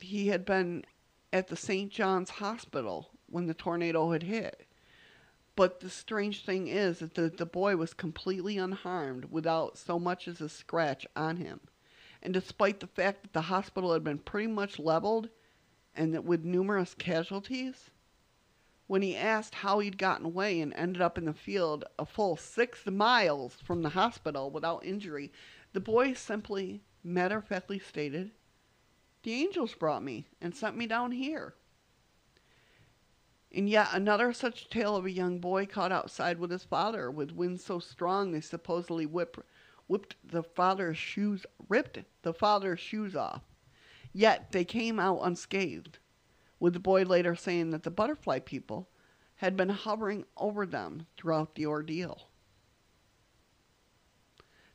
he had been at the St. John's Hospital when the tornado had hit, But the strange thing is that the, the boy was completely unharmed without so much as a scratch on him. And despite the fact that the hospital had been pretty much leveled and that with numerous casualties, when he asked how he'd gotten away and ended up in the field a full six miles from the hospital without injury, the boy simply matter of factly stated, The angels brought me and sent me down here. And yet another such tale of a young boy caught outside with his father, with winds so strong they supposedly whip, whipped the father's shoes, ripped the father's shoes off. Yet they came out unscathed, with the boy later saying that the butterfly people had been hovering over them throughout the ordeal.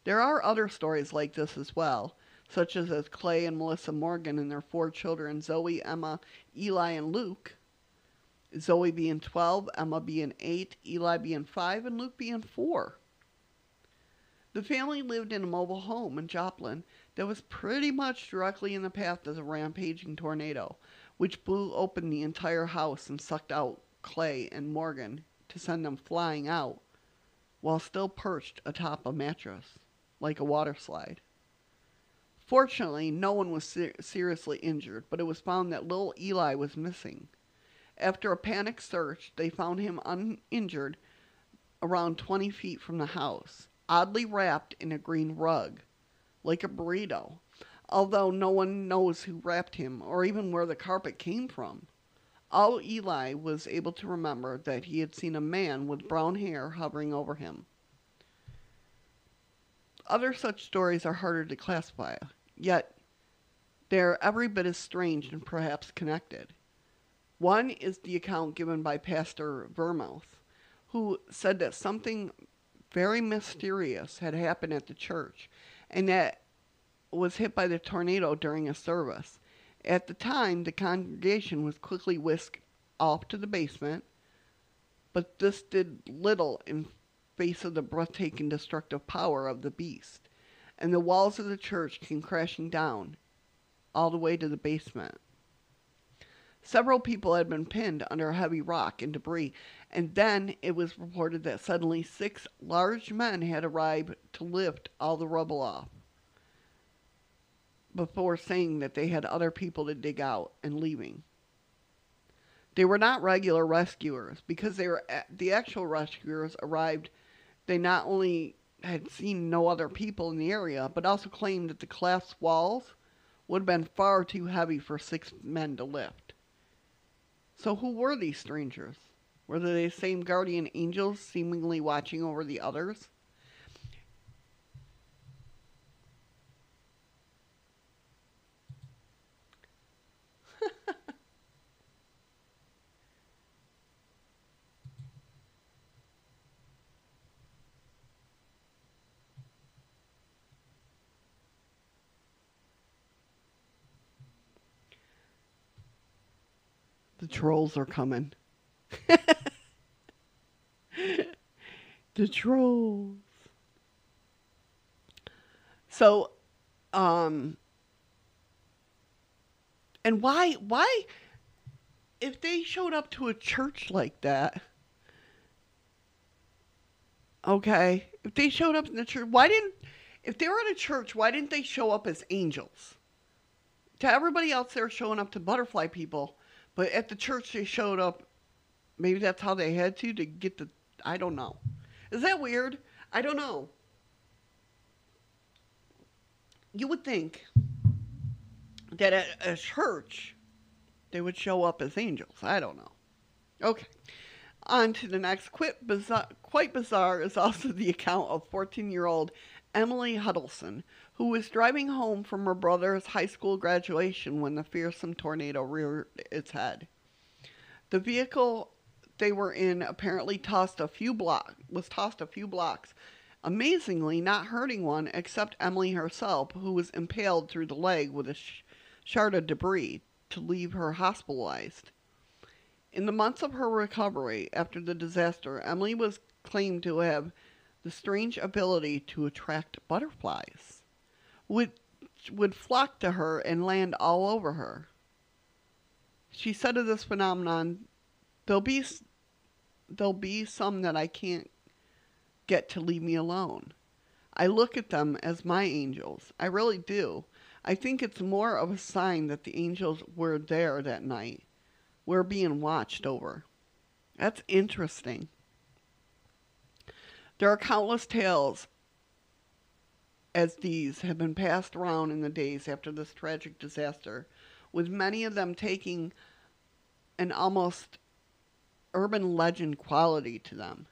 There are other stories like this as well, such as as Clay and Melissa Morgan and their four children, Zoe, Emma, Eli, and Luke. Zoe being 12, Emma being 8, Eli being 5, and Luke being 4. The family lived in a mobile home in Joplin that was pretty much directly in the path of the rampaging tornado, which blew open the entire house and sucked out Clay and Morgan to send them flying out while still perched atop a mattress like a water slide. Fortunately, no one was ser- seriously injured, but it was found that little Eli was missing. After a panic search, they found him uninjured around 20 feet from the house, oddly wrapped in a green rug, like a burrito, although no one knows who wrapped him or even where the carpet came from. All Eli was able to remember that he had seen a man with brown hair hovering over him. Other such stories are harder to classify, yet they're every bit as strange and perhaps connected. One is the account given by Pastor Vermouth, who said that something very mysterious had happened at the church and that was hit by the tornado during a service. At the time, the congregation was quickly whisked off to the basement, but this did little in face of the breathtaking destructive power of the beast, and the walls of the church came crashing down all the way to the basement. Several people had been pinned under heavy rock and debris, and then it was reported that suddenly six large men had arrived to lift all the rubble off before saying that they had other people to dig out and leaving. They were not regular rescuers because they were eh, the actual rescuers arrived. They not only had seen no other people in the area, but also claimed that the collapsed walls would have been far too heavy for six men to lift. So, who were these strangers? Were they the same guardian angels seemingly watching over the others? Trolls are coming. the trolls. So, um, and why, why, if they showed up to a church like that, okay, if they showed up in the church, why didn't, if they were at a church, why didn't they show up as angels? To everybody else, they're showing up to butterfly people but at the church, they showed up. Maybe that's how they had to to get the. I don't know. Is that weird? I don't know. You would think that at a church they would show up as angels. I don't know. Okay. On to the next. Quite bizarre, quite bizarre is also the account of 14 year old Emily Huddleston, who was driving home from her brother's high school graduation when the fearsome tornado reared its head. The vehicle they were in apparently tossed a few block was tossed a few blocks, amazingly not hurting one except Emily herself, who was impaled through the leg with a sh- shard of debris to leave her hospitalized. In the months of her recovery after the disaster, Emily was claimed to have the strange ability to attract butterflies would would flock to her and land all over her. She said of this phenomenon, there'll be there'll be some that I can't get to leave me alone. I look at them as my angels. I really do. I think it's more of a sign that the angels were there that night. We're being watched over. That's interesting. There are countless tales as these have been passed around in the days after this tragic disaster, with many of them taking an almost urban legend quality to them.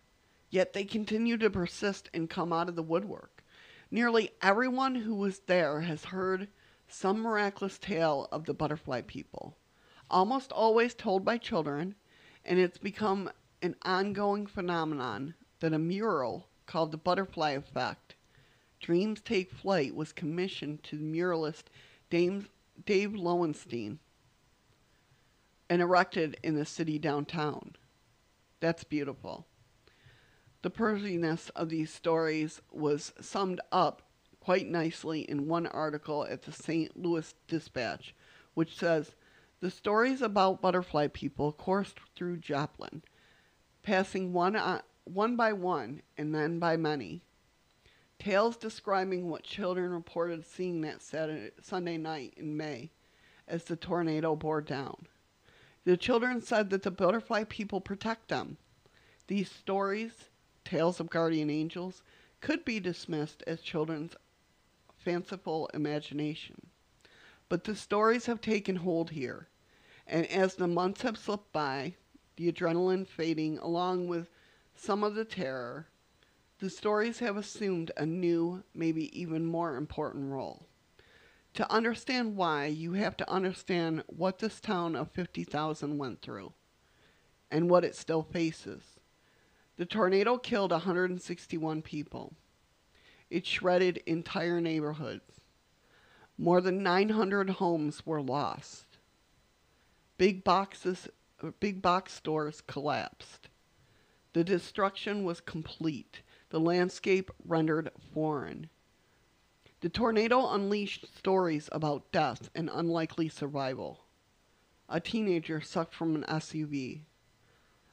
Yet they continue to persist and come out of the woodwork. Nearly everyone who was there has heard some miraculous tale of the butterfly people, almost always told by children, and it's become an ongoing phenomenon that a mural called the Butterfly Effect Dreams Take Flight was commissioned to muralist Dave, Dave Loewenstein and erected in the city downtown. That's beautiful. The persiness of these stories was summed up quite nicely in one article at the St. Louis Dispatch, which says the stories about butterfly people coursed through Joplin, passing one, on, one by one and then by many. Tales describing what children reported seeing that Saturday, Sunday night in May as the tornado bore down. The children said that the butterfly people protect them. These stories, tales of guardian angels, could be dismissed as children's fanciful imagination. But the stories have taken hold here, and as the months have slipped by, the adrenaline fading along with some of the terror, the stories have assumed a new, maybe even more important role. To understand why, you have to understand what this town of 50,000 went through and what it still faces. The tornado killed 161 people. It shredded entire neighborhoods. More than 900 homes were lost. Big boxes, big box stores collapsed. The destruction was complete the landscape rendered foreign. The tornado unleashed stories about death and unlikely survival. A teenager sucked from an SUV.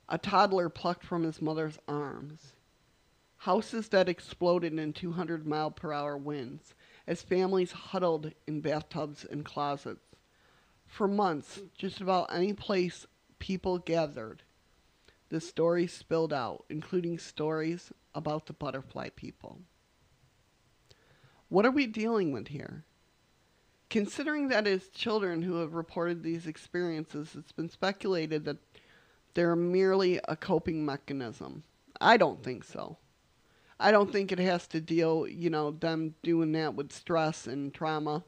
A toddler plucked from his mother's arms. Houses that exploded in 200 mile per hour winds as families huddled in bathtubs and closets. For months, just about any place people gathered, the stories spilled out, including stories about the butterfly people. What are we dealing with here? Considering that it's children who have reported these experiences, it's been speculated that they're merely a coping mechanism. I don't think so. I don't think it has to deal, you know, them doing that with stress and trauma.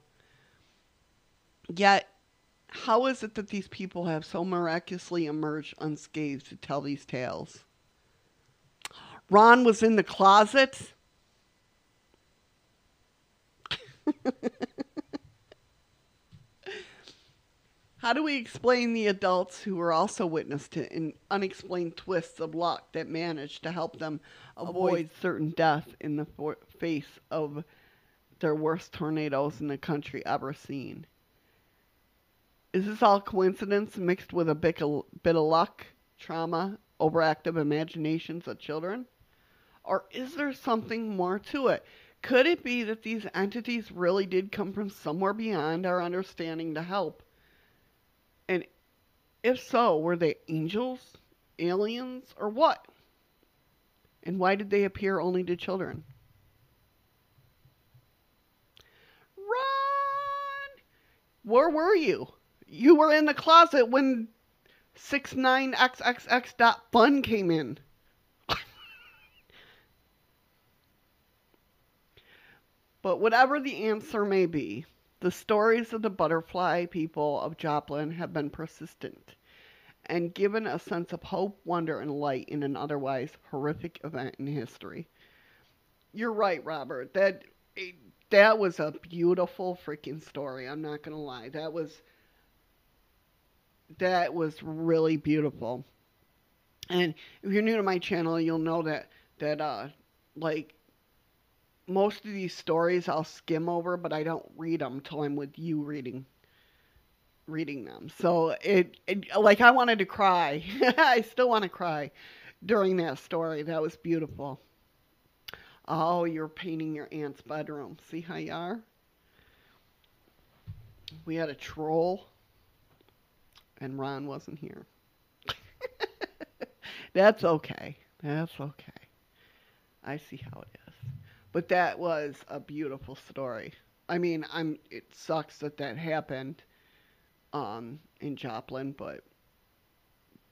Yet, how is it that these people have so miraculously emerged unscathed to tell these tales? Ron was in the closet. How do we explain the adults who were also witness to in unexplained twists of luck that managed to help them avoid certain death in the for- face of their worst tornadoes in the country ever seen? Is this all coincidence mixed with a bit of luck, trauma, overactive imaginations of children? Or is there something more to it? Could it be that these entities really did come from somewhere beyond our understanding to help? And if so, were they angels, aliens, or what? And why did they appear only to children? Run! Where were you? You were in the closet when 69xxx.fun came in. But whatever the answer may be, the stories of the butterfly people of Joplin have been persistent and given a sense of hope, wonder, and light in an otherwise horrific event in history. You're right, Robert. That that was a beautiful freaking story. I'm not gonna lie. That was that was really beautiful. And if you're new to my channel, you'll know that that uh like most of these stories I'll skim over, but I don't read them till I'm with you reading reading them. So it, it like I wanted to cry. I still want to cry. during that story. That was beautiful. Oh, you're painting your aunt's bedroom. See how you are? We had a troll, and Ron wasn't here. That's okay. That's okay. I see how it is. But that was a beautiful story. I mean, I'm. It sucks that that happened, um, in Joplin, but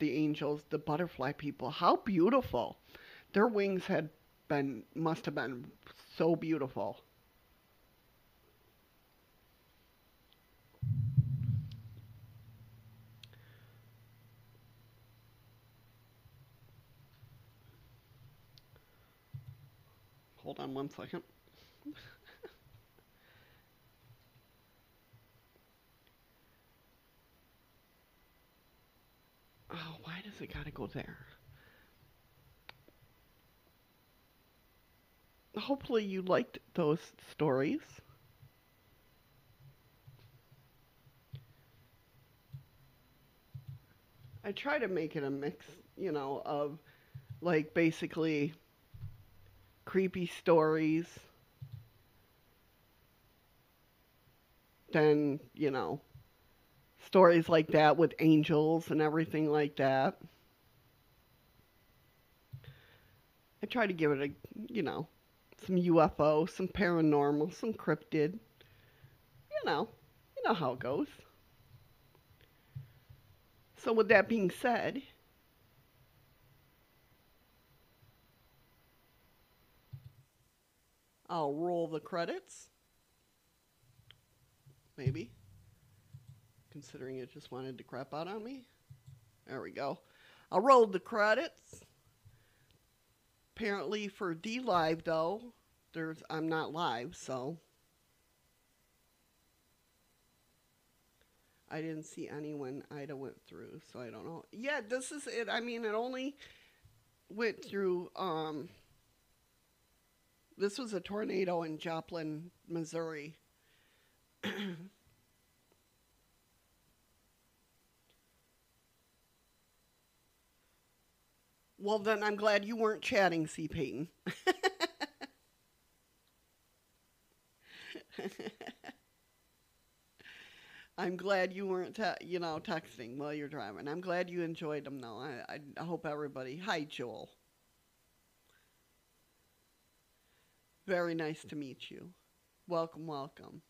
the angels, the butterfly people, how beautiful! Their wings had been must have been so beautiful. Hold on one second. oh, why does it gotta go there? Hopefully, you liked those stories. I try to make it a mix, you know, of like basically creepy stories, then, you know, stories like that with angels and everything like that. I try to give it a, you know, some UFO, some paranormal, some cryptid. You know, you know how it goes. So, with that being said, I'll roll the credits. Maybe. Considering it just wanted to crap out on me. There we go. I'll roll the credits. Apparently for DLive though, there's I'm not live, so I didn't see anyone Ida went through, so I don't know. Yeah, this is it. I mean, it only went through um this was a tornado in Joplin, Missouri. well, then I'm glad you weren't chatting, C. Peyton. I'm glad you weren't, te- you know, texting while you're driving. I'm glad you enjoyed them, though. I, I hope everybody. Hi, Joel. Very nice to meet you. Welcome, welcome.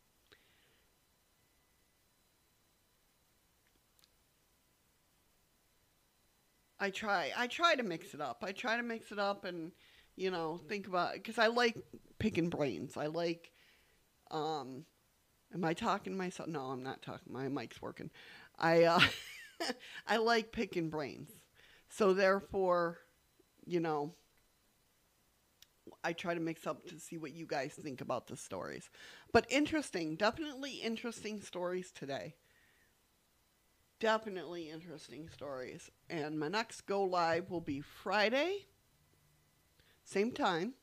I try. I try to mix it up. I try to mix it up and, you know, think about because I like picking brains. I like. Um, am I talking to myself? No, I'm not talking. My mic's working. I uh, I like picking brains. So therefore, you know, I try to mix up to see what you guys think about the stories. But interesting, definitely interesting stories today. Definitely interesting stories. And my next go live will be Friday, same time.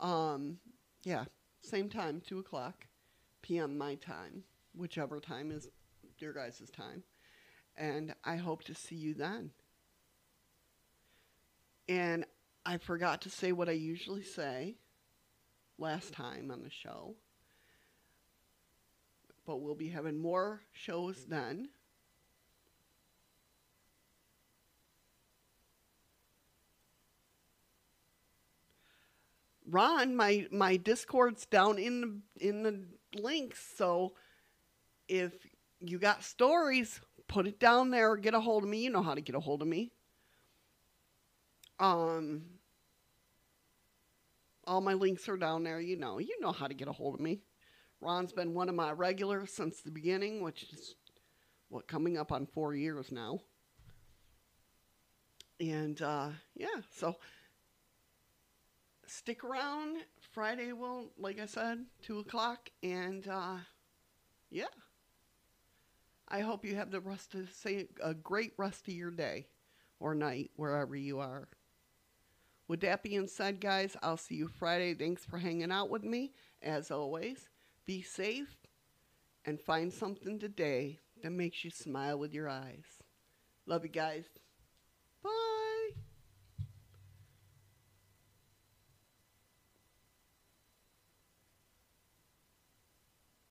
Um, yeah, same time, 2 o'clock p.m. my time, whichever time is your guys' time. And I hope to see you then. And I forgot to say what I usually say last time on the show. But we'll be having more shows then. Ron, my my Discord's down in the in the links, so if you got stories, put it down there get a hold of me. You know how to get a hold of me. Um, all my links are down there. You know, you know how to get a hold of me. Ron's been one of my regulars since the beginning, which is what coming up on four years now. And uh, yeah, so stick around. Friday will, like I said, two o'clock, and uh, yeah. I hope you have the rest of say a great rest of your day or night wherever you are. With that being said, guys, I'll see you Friday. Thanks for hanging out with me. As always, be safe and find something today that makes you smile with your eyes. Love you guys.